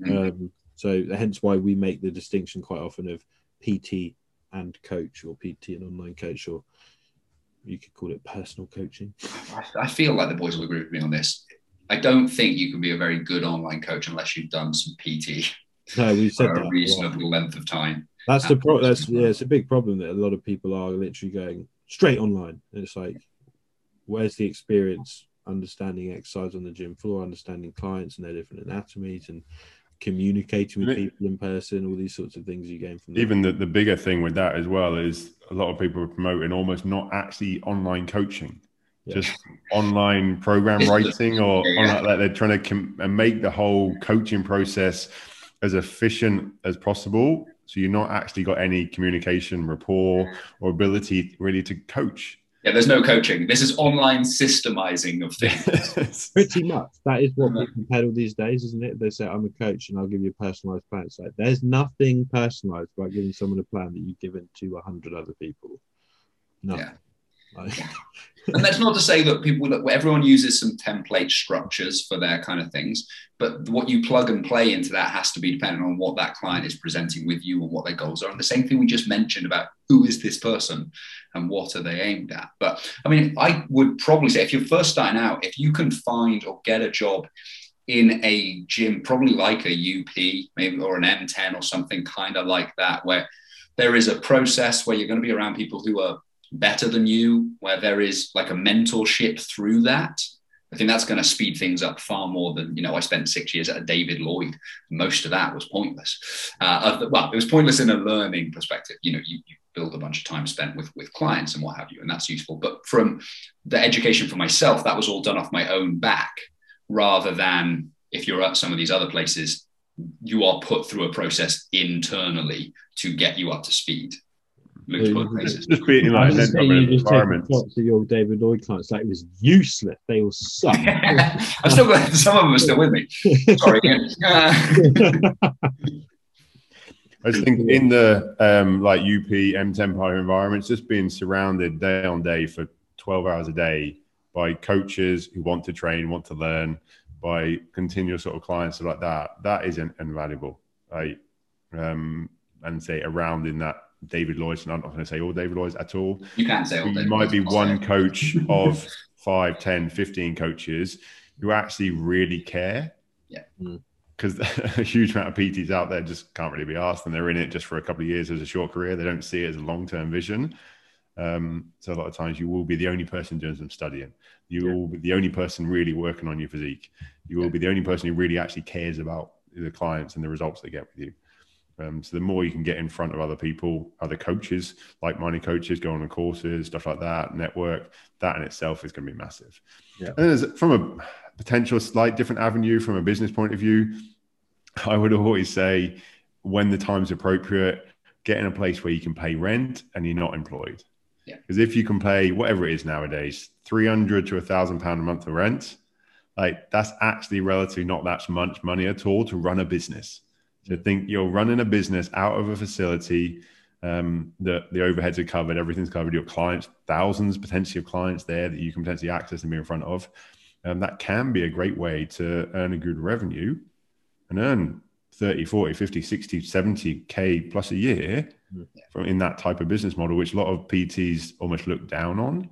mm, Um, so hence why we make the distinction quite often of PT and coach, or PT and online coach, or you could call it personal coaching. I feel like the boys will agree with me on this. I don't think you can be a very good online coach unless you've done some PT No, we said for that. a a lot. reasonable length of time. That's the pro. That's yeah, it's a big problem that a lot of people are literally going straight online. And it's like, where's the experience understanding exercise on the gym floor, understanding clients and their different anatomies, and communicating with Li- people in person, all these sorts of things you gain from that. Even the, the bigger thing with that as well is a lot of people are promoting almost not actually online coaching, Yeah. just online program writing or yeah, online, like they're trying to com- make the whole coaching process as efficient as possible. So you're not actually got any communication, rapport, or ability really to coach. Yeah, there's no coaching. This is online systemizing of things. Pretty much. That is what Yeah. people peddle these days, isn't it? They say, I'm a coach and I'll give you a personalized plan. It's like, there's nothing personalized about giving someone a plan that you've given to a hundred other people. No. Yeah. And that's not to say that people that everyone uses some template structures for their kind of things but what you plug and play into that has to be dependent on what that client is presenting with you and what their goals are. And the same thing we just mentioned about who is this person and what are they aimed at. But i mean i would probably say if you're first starting out if you can find or get a job in a gym probably like a up maybe or an m10 or something kind of like that where there is a process where you're going to be around people who are better than you, where there is like a mentorship through that. I think that's going to speed things up far more than, you know, I spent six years at a David Lloyd. Most of that was pointless. Uh, well, it was pointless in a learning perspective. You know, you, you build a bunch of time spent with, with clients and what have you, and that's useful. But from the education for myself, that was all done off my own back rather than if you're at some of these other places, you are put through a process internally to get you up to speed. Looked Yeah, both. Just being I like was an just you just take environment. shots at your David Lloyd clients like it was useless. They all suck. I'm still got some of them are still with me. Sorry. I just think in the um, like UP M Empire environments, just being surrounded day on day for 12 hours a day by coaches who want to train, want to learn, by continuous sort of clients like that, that is invaluable. Right? Um, and say around in that David Lloyd's, and I'm not going to say all David Lloyd's at all. you can't say all You day. might be I'll one coach of 5, 10, 15 coaches who actually really care. Yeah. Because a huge amount of PTs out there just can't really be asked, and they're in it just for a couple of years as a short career. They don't see it as a long term vision. Um, so a lot of times you will be the only person doing some studying. You Yeah. will be the only person really working on your physique. You will Yeah. be the only person who really actually cares about the clients and the results they get with you. Um, so the more you can get in front of other people, other coaches, like-minded coaches, go on the courses, stuff like that, network, that in itself is going to be massive. Yeah. And there's, from a potential slight different avenue, from a business point of view, I would always say when the time's appropriate, get in a place where you can pay rent and you're not employed. Yeah. Because if you can pay whatever it is nowadays, 300 to a thousand pound a month of rent, like that's actually relatively not that much money at all to run a business. So think you're running a business out of a facility um, the the overheads are covered, everything's covered. Your clients, thousands potentially of clients there that you can potentially access and be in front of. Um, that can be a great way to earn a good revenue and earn 30, 40, 50, 60, 70K plus a year from in that type of business model, which a lot of PTs almost look down on.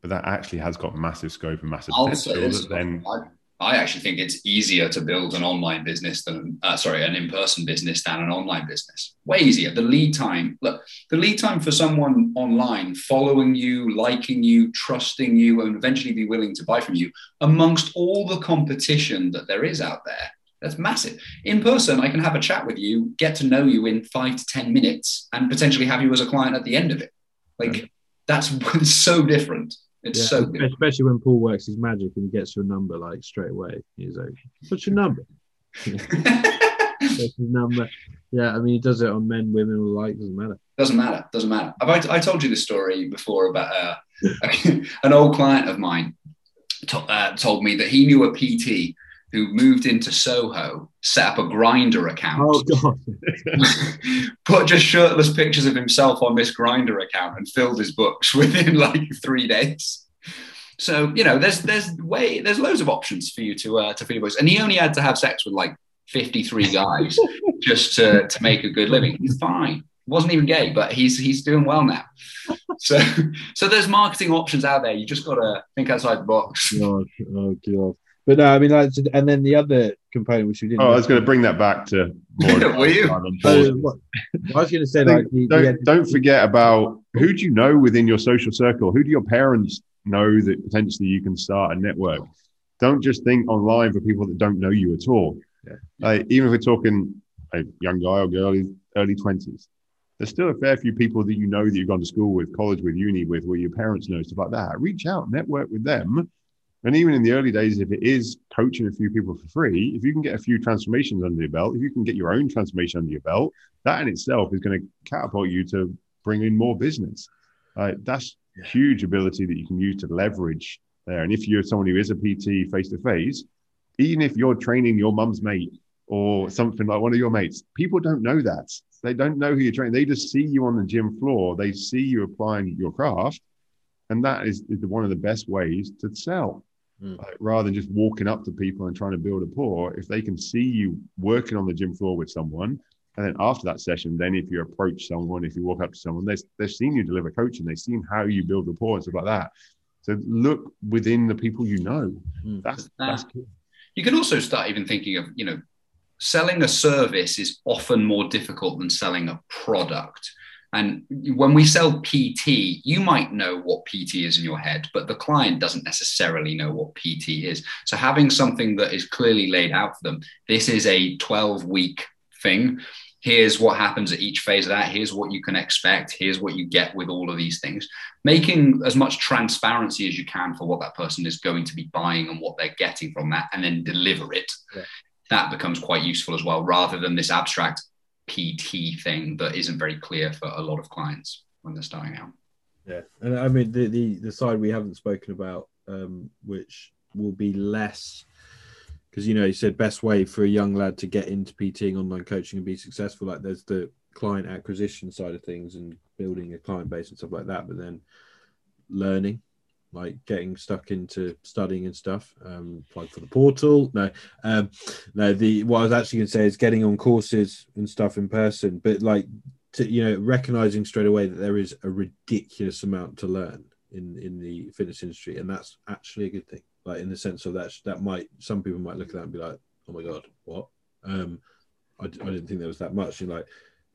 But that actually has got massive scope and massive potential. then I, I actually think it's easier to build an online business than, uh, sorry, an in person business than an online business. Way easier. The lead time, look, the lead time for someone online following you, liking you, trusting you, and eventually be willing to buy from you amongst all the competition that there is out there. That's massive. In person, I can have a chat with you, get to know you in five to 10 minutes, and potentially have you as a client at the end of it. Like, that's so different. It's yeah, so good. Especially when Paul works his magic and he gets your number like straight away. He's like, What's your number? Number? Yeah, I mean, he does it on men, women, or like, doesn't matter. Doesn't matter. Doesn't matter. I've, I told you the story before about uh, an old client of mine to, uh, told me that he knew a PT who moved into Soho, set up a Grindr account. Oh god! put just shirtless pictures of himself on this Grindr account and filled his books within like three days. So you know, there's there's way there's loads of options for you to uh, to fill your books, and he only had to have sex with like 53 guys just to to make a good living. He's fine. Wasn't even gay, but he's he's doing well now. So so there's marketing options out there. You just gotta think outside the box. Oh, oh god. But no, I mean, like, and then the other component which we didn't. Oh, I was going to bring that back to. More Were you? So, what, I was going to say, like, the, don't, the, don't forget about who do you know within your social circle? Who do your parents know that potentially you can start a network? Don't just think online for people that don't know you at all. Yeah. Like, even if we're talking a young guy or girl in early twenties, there's still a fair few people that you know that you've gone to school with, college with, uni with, where your parents know stuff like that. Reach out, network with them and even in the early days, if it is coaching a few people for free, if you can get a few transformations under your belt, if you can get your own transformation under your belt, that in itself is going to catapult you to bring in more business. Uh, that's yeah. huge ability that you can use to leverage there. And if you're someone who is a PT face to face, even if you're training your mum's mate or something like one of your mates, people don't know that. They don't know who you're training. They just see you on the gym floor. They see you applying your craft. And that is, is one of the best ways to sell. Mm. Like, rather than just walking up to people and trying to build a rapport, if they can see you working on the gym floor with someone, and then after that session, then if you approach someone, if you walk up to someone, they've, they've seen you deliver coaching, they've seen how you build rapport and stuff like that. So look within the people you know. Mm. That's that's cool. You can also start even thinking of, you know, selling a service is often more difficult than selling a product and when we sell PT, you might know what PT is in your head, but the client doesn't necessarily know what PT is. So having something that is clearly laid out for them, this is a 12 week thing. Here's what happens at each phase of that. Here's what you can expect. Here's what you get with all of these things. Making as much transparency as you can for what that person is going to be buying and what they're getting from that, and then deliver it. Yeah. That becomes quite useful as well, rather than this abstract PT thing that isn't very clear for a lot of clients when they're starting out. Yeah, and I mean the the, the side we haven't spoken about, um, which will be less because you know you said best way for a young lad to get into PTing online coaching and be successful. Like there's the client acquisition side of things and building a client base and stuff like that, but then learning like getting stuck into studying and stuff. Um, plug for the portal. No, um, no. The what I was actually going to say is getting on courses and stuff in person, but like to, you know, recognizing straight away that there is a ridiculous amount to learn in in the fitness industry, and that's actually a good thing. Like in the sense of that, that might some people might look at that and be like, "Oh my god, what?" Um, I, I didn't think there was that much. And like,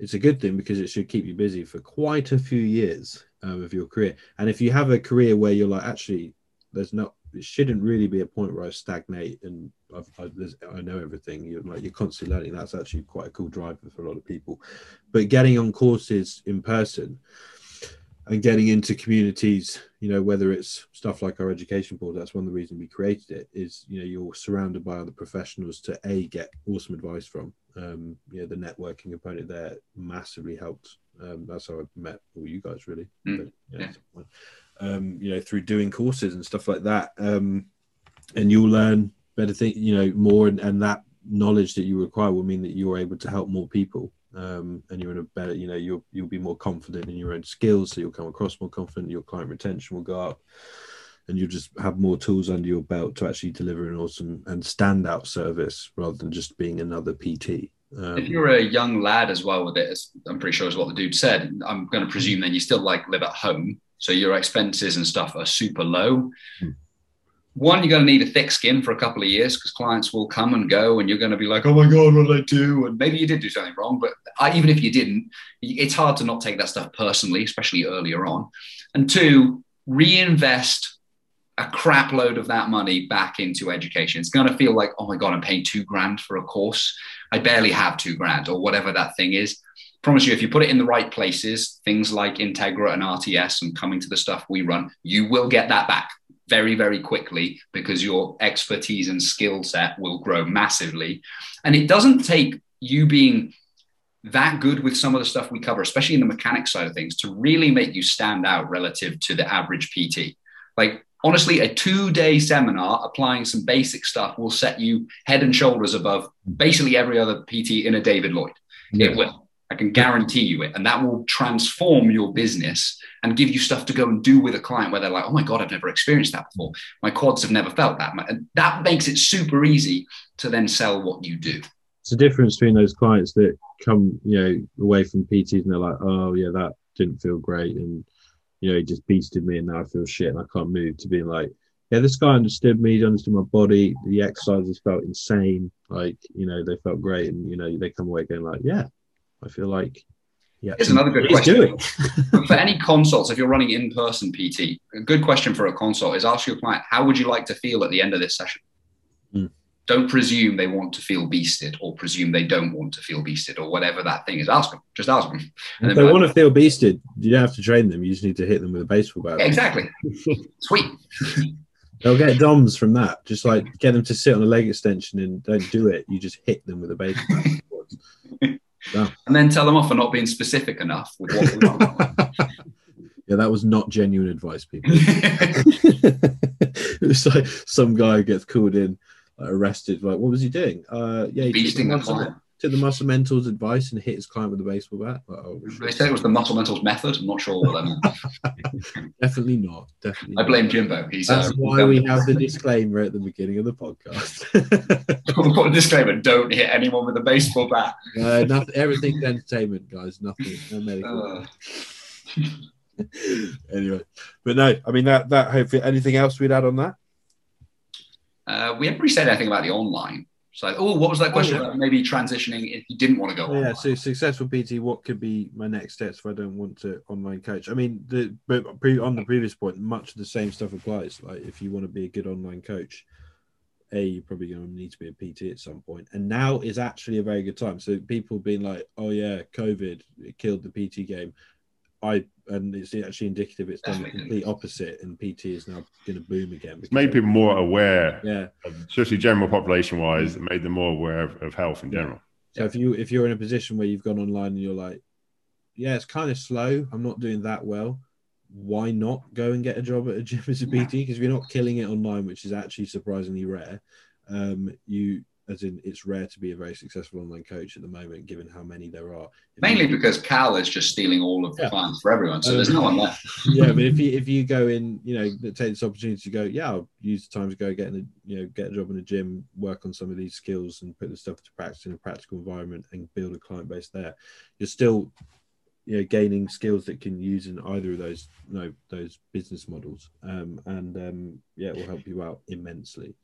it's a good thing because it should keep you busy for quite a few years um, of your career. And if you have a career where you're like, actually, there's not, it shouldn't really be a point where I stagnate and I've, I, I know everything. You're like you're constantly learning. That's actually quite a cool driver for a lot of people. But getting on courses in person and getting into communities, you know, whether it's stuff like our education board, that's one of the reasons we created it. Is you know you're surrounded by other professionals to a get awesome advice from. Um, you know, the networking component there massively helped um, that's how I met all you guys, really. Mm. But, yeah, yeah. Um, you know, through doing courses and stuff like that, um, and you'll learn better things. You know, more, and, and that knowledge that you require will mean that you are able to help more people um, and you're in a better, you know, you'll you'll be more confident in your own skills, so you'll come across more confident. Your client retention will go up, and you'll just have more tools under your belt to actually deliver an awesome and standout service rather than just being another PT. Um, if you're a young lad as well with it, I'm pretty sure is what the dude said. I'm going to presume then you still like live at home, so your expenses and stuff are super low. Hmm one, you're going to need a thick skin for a couple of years because clients will come and go, and you're going to be like, "Oh my god, what did I do?" And maybe you did do something wrong, but I, even if you didn't, it's hard to not take that stuff personally, especially earlier on. And two, reinvest a crap load of that money back into education. It's going to feel like, "Oh my god, I'm paying two grand for a course. I barely have two grand, or whatever that thing is." promise you, if you put it in the right places, things like Integra and RTS and coming to the stuff we run, you will get that back very, very quickly because your expertise and skill set will grow massively. And it doesn't take you being that good with some of the stuff we cover, especially in the mechanics side of things, to really make you stand out relative to the average PT. Like, honestly, a two day seminar applying some basic stuff will set you head and shoulders above basically every other PT in a David Lloyd. Yeah. It will. I can guarantee you it. And that will transform your business and give you stuff to go and do with a client where they're like, oh my God, I've never experienced that before. My quads have never felt that. And that makes it super easy to then sell what you do. It's the difference between those clients that come, you know, away from PTs and they're like, oh yeah, that didn't feel great. And, you know, he just beasted me and now I feel shit and I can't move to being like, yeah, this guy understood me, he understood my body. The exercises felt insane. Like, you know, they felt great. And, you know, they come away going like, yeah, I feel like yeah. Here's another good question. for any consults, if you're running in-person PT, a good question for a consult is ask your client, how would you like to feel at the end of this session? Mm. Don't presume they want to feel beasted or presume they don't want to feel beasted or whatever that thing is. Ask them. Just ask them. And if they want to feel beasted, you don't have to train them. You just need to hit them with a baseball bat. Yeah, exactly. Sweet. They'll get DOMs from that. Just like get them to sit on a leg extension and don't do it. You just hit them with a baseball bat. Yeah. And then tell them off for not being specific enough with what yeah, that was not genuine advice, people. it's like some guy gets called in, arrested. Like, what was he doing? Uh, yeah, he beasting the client took the Muscle Mentors advice and hit his client with a baseball bat. oh, they said it was the Muscle Mentors method. I'm not sure what that. Definitely not. Definitely. I blame Jimbo. He's, That's uh, why we have the disclaimer at the beginning of the podcast. Put a disclaimer: Don't hit anyone with a baseball bat. Uh, nothing, everything's entertainment, guys. Nothing. No medical. Uh. anyway, but no, I mean that. That hopefully, anything else we'd add on that? Uh, we haven't really said anything about the online. So, oh, what was that question oh, yeah. about maybe transitioning if you didn't want to go? Online? Yeah, so successful PT. What could be my next steps if I don't want to online coach? I mean, the but on the previous point, much of the same stuff applies. Like if you want to be a good online coach, a you're probably going to need to be a PT at some point, and now is actually a very good time. So people being like, oh yeah, COVID it killed the PT game. I and it's actually indicative it's done the complete opposite, and PT is now going to boom again. It's made people more aware, yeah, especially general population wise. It made them more aware of, of health in general. So yeah. if you if you're in a position where you've gone online and you're like, yeah, it's kind of slow. I'm not doing that well. Why not go and get a job at a gym as a PT? Because if you're not killing it online, which is actually surprisingly rare, um, you as in it's rare to be a very successful online coach at the moment, given how many there are. If Mainly you, because Cal is just stealing all of the yeah. clients for everyone, so um, there's no one left. yeah, but if you if you go in, you know, take this opportunity to go, yeah, I'll use the time to go get in a you know get a job in a gym, work on some of these skills, and put the stuff to practice in a practical environment and build a client base there. You're still you know gaining skills that can use in either of those you know those business models um, and um, yeah it will help you out immensely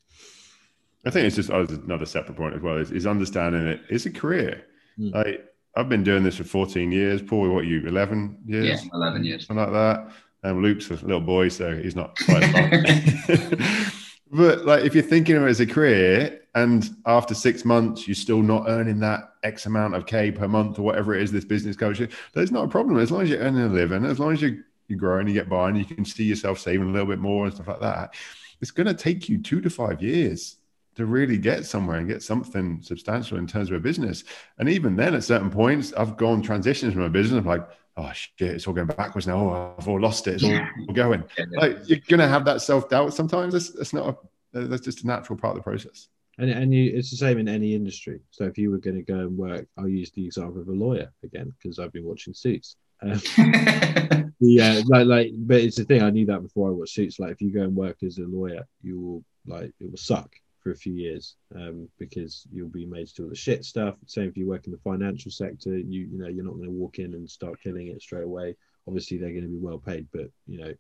I think it's just oh, another separate point as well is, is understanding it. It's a career. Mm. Like I've been doing this for 14 years. Paul, what you 11 years? Yeah, 11 years. Something like that. And Luke's a little boy, so he's not quite. but like, if you're thinking of it as a career, and after six months you're still not earning that X amount of K per month or whatever it is, this business coach, there's not a problem as long as you're earning a living, as long as you you grow and you get by and you can see yourself saving a little bit more and stuff like that. It's going to take you two to five years to really get somewhere and get something substantial in terms of a business. And even then, at certain points, I've gone transitions from a business. I'm like, oh shit, it's all going backwards now. Oh, I've all lost it. It's all going. Like you're gonna have that self doubt sometimes. That's, that's not. A, that's just a natural part of the process. And and you, it's the same in any industry. So if you were going to go and work, I'll use the example of a lawyer again because I've been watching Suits. Um, yeah, like like, but it's the thing. I knew that before I watched Suits. Like, if you go and work as a lawyer, you will like it will suck for a few years um, because you'll be made to do all the shit stuff. Same if you work in the financial sector, you you know you're not going to walk in and start killing it straight away. Obviously, they're going to be well paid, but you know,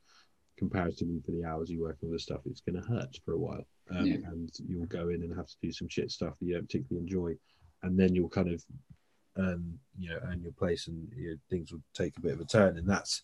comparatively for the hours you work on the stuff, it's going to hurt for a while, um, Yeah. and you'll go in and have to do some shit stuff that you don't particularly enjoy, and then you'll kind of um, you know earn your place and you know, things will take a bit of a turn, and that's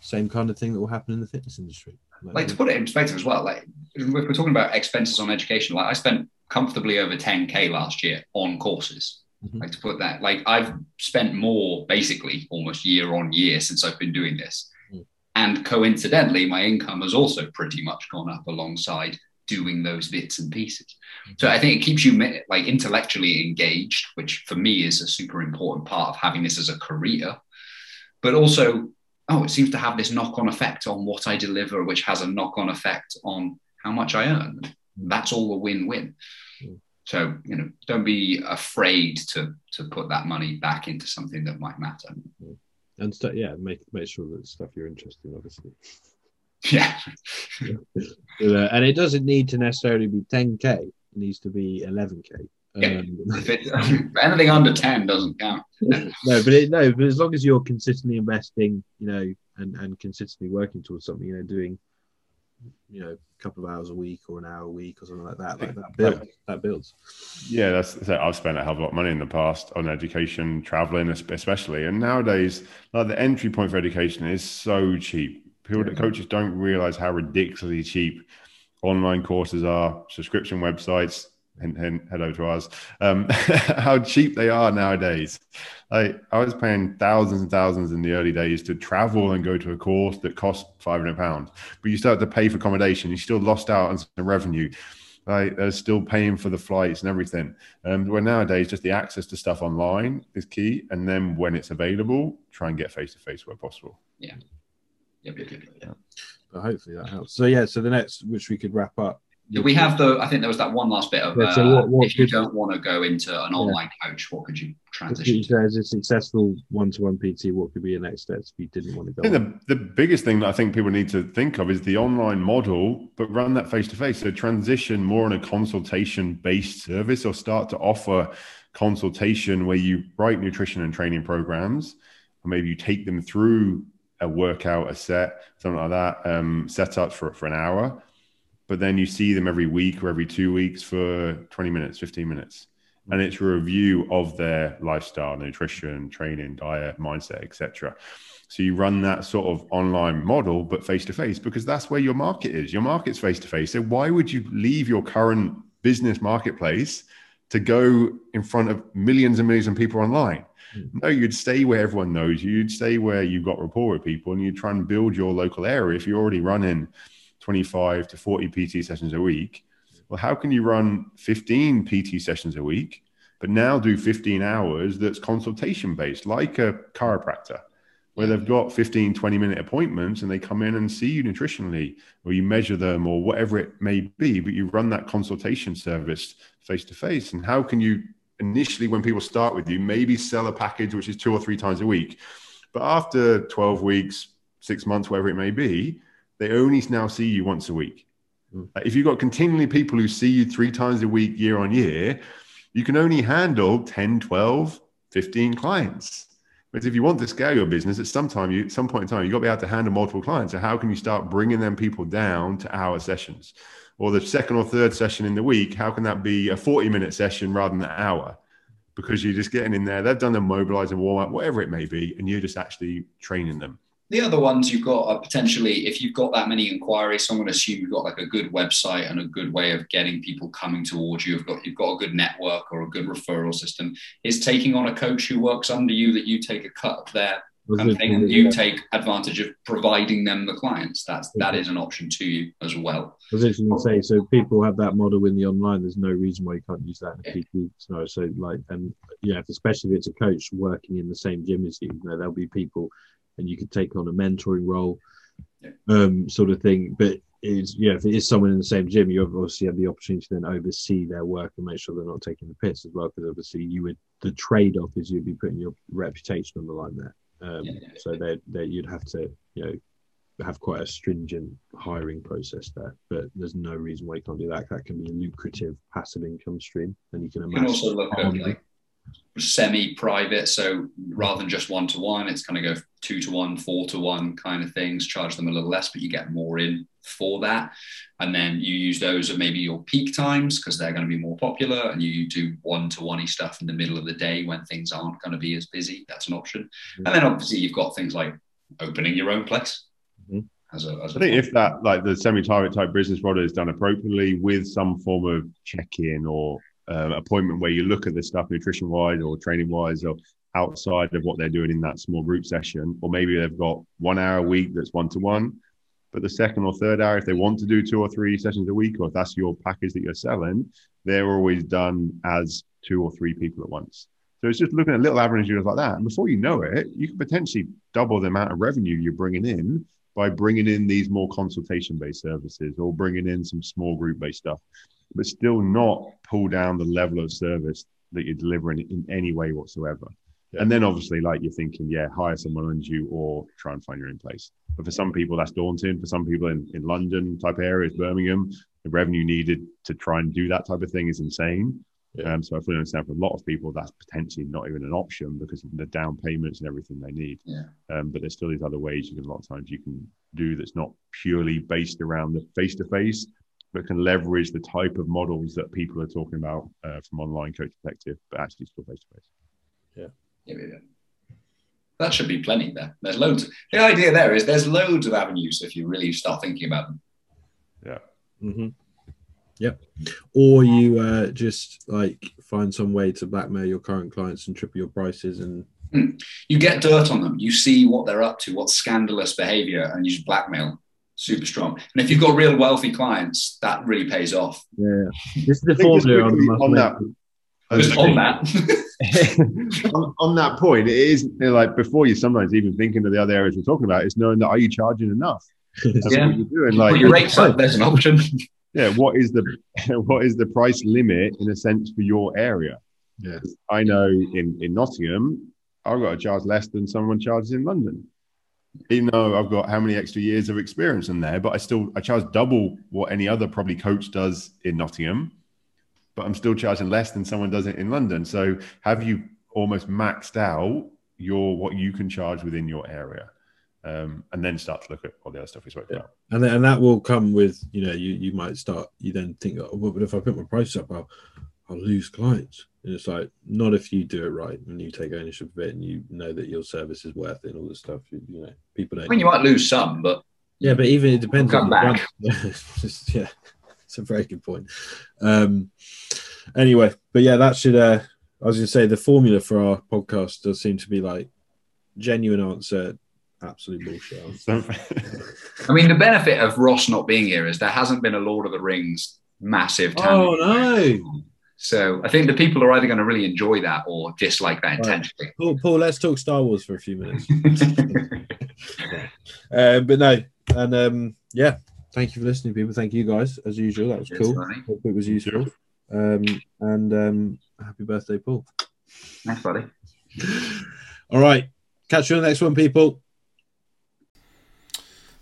same kind of thing that will happen in the fitness industry. like to put it in perspective as well, like if we're talking about expenses on education, like I spent comfortably over 10k last year on courses. Mhm. Like to put that, like I've spent more basically almost year on year since I've been doing this. Mm. And coincidentally, my income has also pretty much gone up alongside doing those bits and pieces. So mm-hmm. I think it keeps you like intellectually engaged, which for me is a super important part of having this as a career. But also, oh, it seems to have this knock-on effect on what I deliver, which has a knock-on effect on how much I earn. Mm-hmm. That's all a win-win. Mm. So you know, don't be afraid to to put that money back into something that might matter. and stu yeah, make make sure that stuff you're interested in, obviously. Yeah, But, uh, and it doesn't need to necessarily be 10k; it needs to be 11k. Yeah. Um, if it, anything under ten doesn't count. no, but it, no, but as long as you're consistently investing, you know, and and consistently working towards something, you know, doing, you know, a couple of hours a week or an hour a week or something like that, like that builds. That builds. Yeah, that's so I've spent a hell of a lot of money in the past on education, traveling, especially. And nowadays, like the entry point for education is so cheap. People, Yeah. coaches don't realize how ridiculously cheap online courses are, subscription websites. And head over to ours. Um, how cheap they are nowadays. Like I was paying thousands and thousands in the early days to travel and go to a course that cost five hundred pounds, but you still have to pay for accommodation. You still lost out on some revenue. Like they're still paying for the flights and everything. Um, where nowadays, just the access to stuff online is key, and then when it's available, try and get face to face where possible. Yep, yep, yep, yep. But hopefully that helps. So yeah, so the next, which we could wrap up. Did we have the? I think there was that one last bit of. Yeah, so uh, what- what if you don't want to go into an online coach, what could you transition? to? As a successful one-to-one PT, what could be your next steps if you didn't want to go? I go? think the, the biggest thing that I think people need to think of is the online model, but run that face to face. So transition more on a consultation based service or start to offer consultation where you write nutrition and training programs, or maybe you take them through a workout, a set, something like that, um, setups for, for an hour. But then you see them every week or every two weeks for 20 minutes, 15 minutes. And it's a review of their lifestyle, nutrition, training, diet, mindset, etc. So you run that sort of online model, but face to face, because that's where your market is. Your market's face to face. So why would you leave your current business marketplace to go in front of millions and millions of people online? Mm. No, you'd stay where everyone knows you. You'd stay where you've got rapport with people, and you'd try and build your local area. If you're already running 25 to 40 PT sessions a week, well, how can you run 15 PT sessions a week, but now do 15 hours that's consultation based, like a chiropractor? where they've got 15, 20 minute appointments and they come in and see you nutritionally or you measure them or whatever it may be, but you run that consultation service face to face. And how can you initially, when people start with you, maybe sell a package which is two or three times a week? But after 12 weeks, six months, whatever it may be, they only now see you once a week. Mm. If you've got continually people who see you three times a week, year on year, you can only handle 10, 12, 15 clients. But if you want to scale your business, at some time, you at some point in time, you've got to be able to handle multiple clients. So how can you start bringing them people down to hour sessions, or the second or third session in the week? How can that be a forty-minute session rather than an hour? Because you're just getting in there, they've done the mobilize and warm up, whatever it may be, and you're just actually training them. The other ones you've got are potentially, if you've got that many inquiries, so I'm going to assume you've got like a good website and a good way of getting people coming towards you. You've got you've got a good network or a good referral system. Is taking on a coach who works under you that you take a cut of their kind of thing and you take advantage of providing them the clients. That's that is an option to you as well. I was actually going to say, so people have that model in the online. There's no reason why you can't use that in a PT scenario. So, like, and yeah, if- especially if it's a coach working in the same gym as you, you know, there'll be people, and you could take on a mentoring role, Yeah. um, sort of thing. But is know if it is someone in the same gym, you obviously have the opportunity to then oversee their work and make sure they're not taking the piss as well. Because obviously, you would the trade off is you'd be putting your reputation on the line there. Um, Yeah, yeah, so that that you'd have to you know have quite a stringent hiring process there. But there's no reason why you can't do that. That can be a lucrative passive income stream, and you can You can also look at like semi-private, so rather than just one to one, it's kind of go two to one, four to one kind of things. Charge them a little less, but you get more in for that. And then you use those at maybe your peak times because they're going to be more popular, and you do one to one stuff in the middle of the day when things aren't going to be as busy. That's an option. And then obviously you've got things like opening your own place. Mhm. As a, as a I think if that like the semi-target type business model is done appropriately with some form of check-in or um, appointment where you look at the stuff nutrition-wise or training-wise or outside of what they're doing in that small group session, or maybe they've got one hour a week that's one-to-one, but the second or third hour, if they want to do two or three sessions a week, or if that's your package that you're selling, they're always done as two or three people at once. So it's just looking at little averages like that, and before you know it, you can potentially double the amount of revenue you're bringing in by bringing in these more consultation based services or bringing in some small group based stuff, but still not pull down the level of service that you're delivering in any way whatsoever. Yeah. And then obviously, like you're thinking, yeah, hire someone under you or try and find your own place. But for some people, that's daunting. For some people in, in London type areas, Birmingham, the revenue needed to try and do that type of thing is insane. Yeah. Um, so I fully understand for a lot of people, that's potentially not even an option because of the down payments and everything they need. Yeah. Um, but there's still these other ways you can a lot of times you can do that's not purely based around the face to face, but can leverage the type of models that people are talking about uh, from online coach perspective, but actually still face to face. Yeah, yeah, yeah. That should be plenty there. There's loads. The idea there is there's loads of avenues if you really start thinking about them. Yeah. Mm-hmm. Yep. Or you uh, just like find some way to blackmail your current clients and triple your prices and You get dirt on them. You see what they're up to, what's scandalous behavior, and you just blackmail. Super strong. And if you've got real wealthy clients, that really pays off. yeah. This is the I think formula on, the on that, Just on that. on, on that point, it is you know, like before you sometimes even thinking of the other areas we're talking about, is knowing that are you charging enough? That's Yeah. what you're doing. Put Like, your rates up, there's an option. yeah, what is the what is the price limit in a sense for your area? Yeah. I know in in Nottingham, I've got to charge less than someone charges in London, even though I've got how many extra years of experience in there. But I still I charge double what any other probably coach does in Nottingham, but I'm still charging less than someone does it in London. So have you almost maxed out your what you can charge within your area? Um, and then start to look at all the other stuff we spoke Yeah. about. and then, and that will come with you know you you might start you then think oh, well, but if I put my price up I'll, I'll lose clients and it's like not if you do it right and you take ownership of it and you know that your service is worth it and all this stuff you, you know people I don't mean, you might lose some, but yeah but even it depends Come on the back. Just- yeah it's a very good point um anyway but yeah that should uh I was gonna say the formula for our podcast does seem to be like genuine answer absolute bullshit answer. I mean, the benefit of Ross not being here is there hasn't been a Lord of the Rings massive. oh tangent. no So I think the people are either going to really enjoy that or dislike that intentionally. Paul, Paul, let's talk Star Wars for a few minutes. um, but no, and um, yeah, thank you for listening, people. Thank you guys, as usual. That was Yes, cool. buddy. Hope it was useful. Um, and um, happy birthday, Paul. Thanks, buddy. All right, catch you on the next one, people.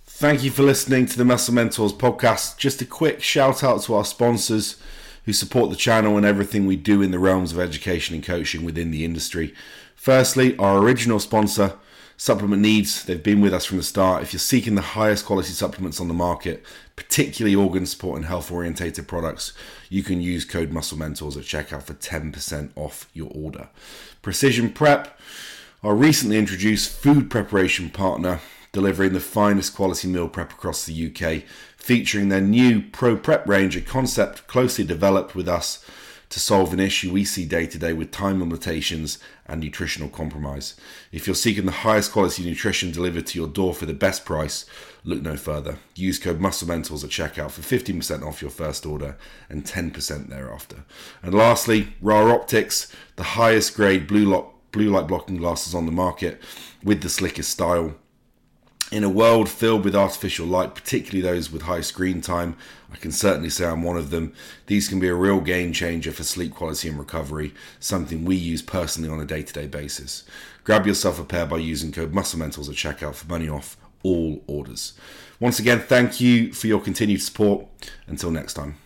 Thank you for listening to the Muscle Mentors podcast. Just a quick shout out to our sponsors who support the channel and everything we do in the realms of education and coaching within the industry. Firstly, our original sponsor, Supplement Needs. They've been with us from the start. If you're seeking the highest quality supplements on the market, particularly organ support and health orientated products, you can use code Muscle Mentors at checkout for 10% off your order. Precision Prep, our recently introduced food preparation partner delivering the finest quality meal prep across the UK, featuring their new Pro Prep range, a concept closely developed with us to solve an issue we see day to day with time limitations and nutritional compromise. If you're seeking the highest quality nutrition delivered to your door for the best price, look no further. Use code Muscle Mentors at checkout for 15% off your first order and 10% thereafter. And lastly, RaOptics, the highest grade blue, lo- blue light blocking glasses on the market with the slickest style In a world filled with artificial light, particularly those with high screen time, I can certainly say I'm one of them. These can be a real game changer for sleep quality and recovery, something we use personally on a day to day basis. Grab yourself a pair by using code MuscleMentors at checkout for money off all orders. Once again, thank you for your continued support. Until next time.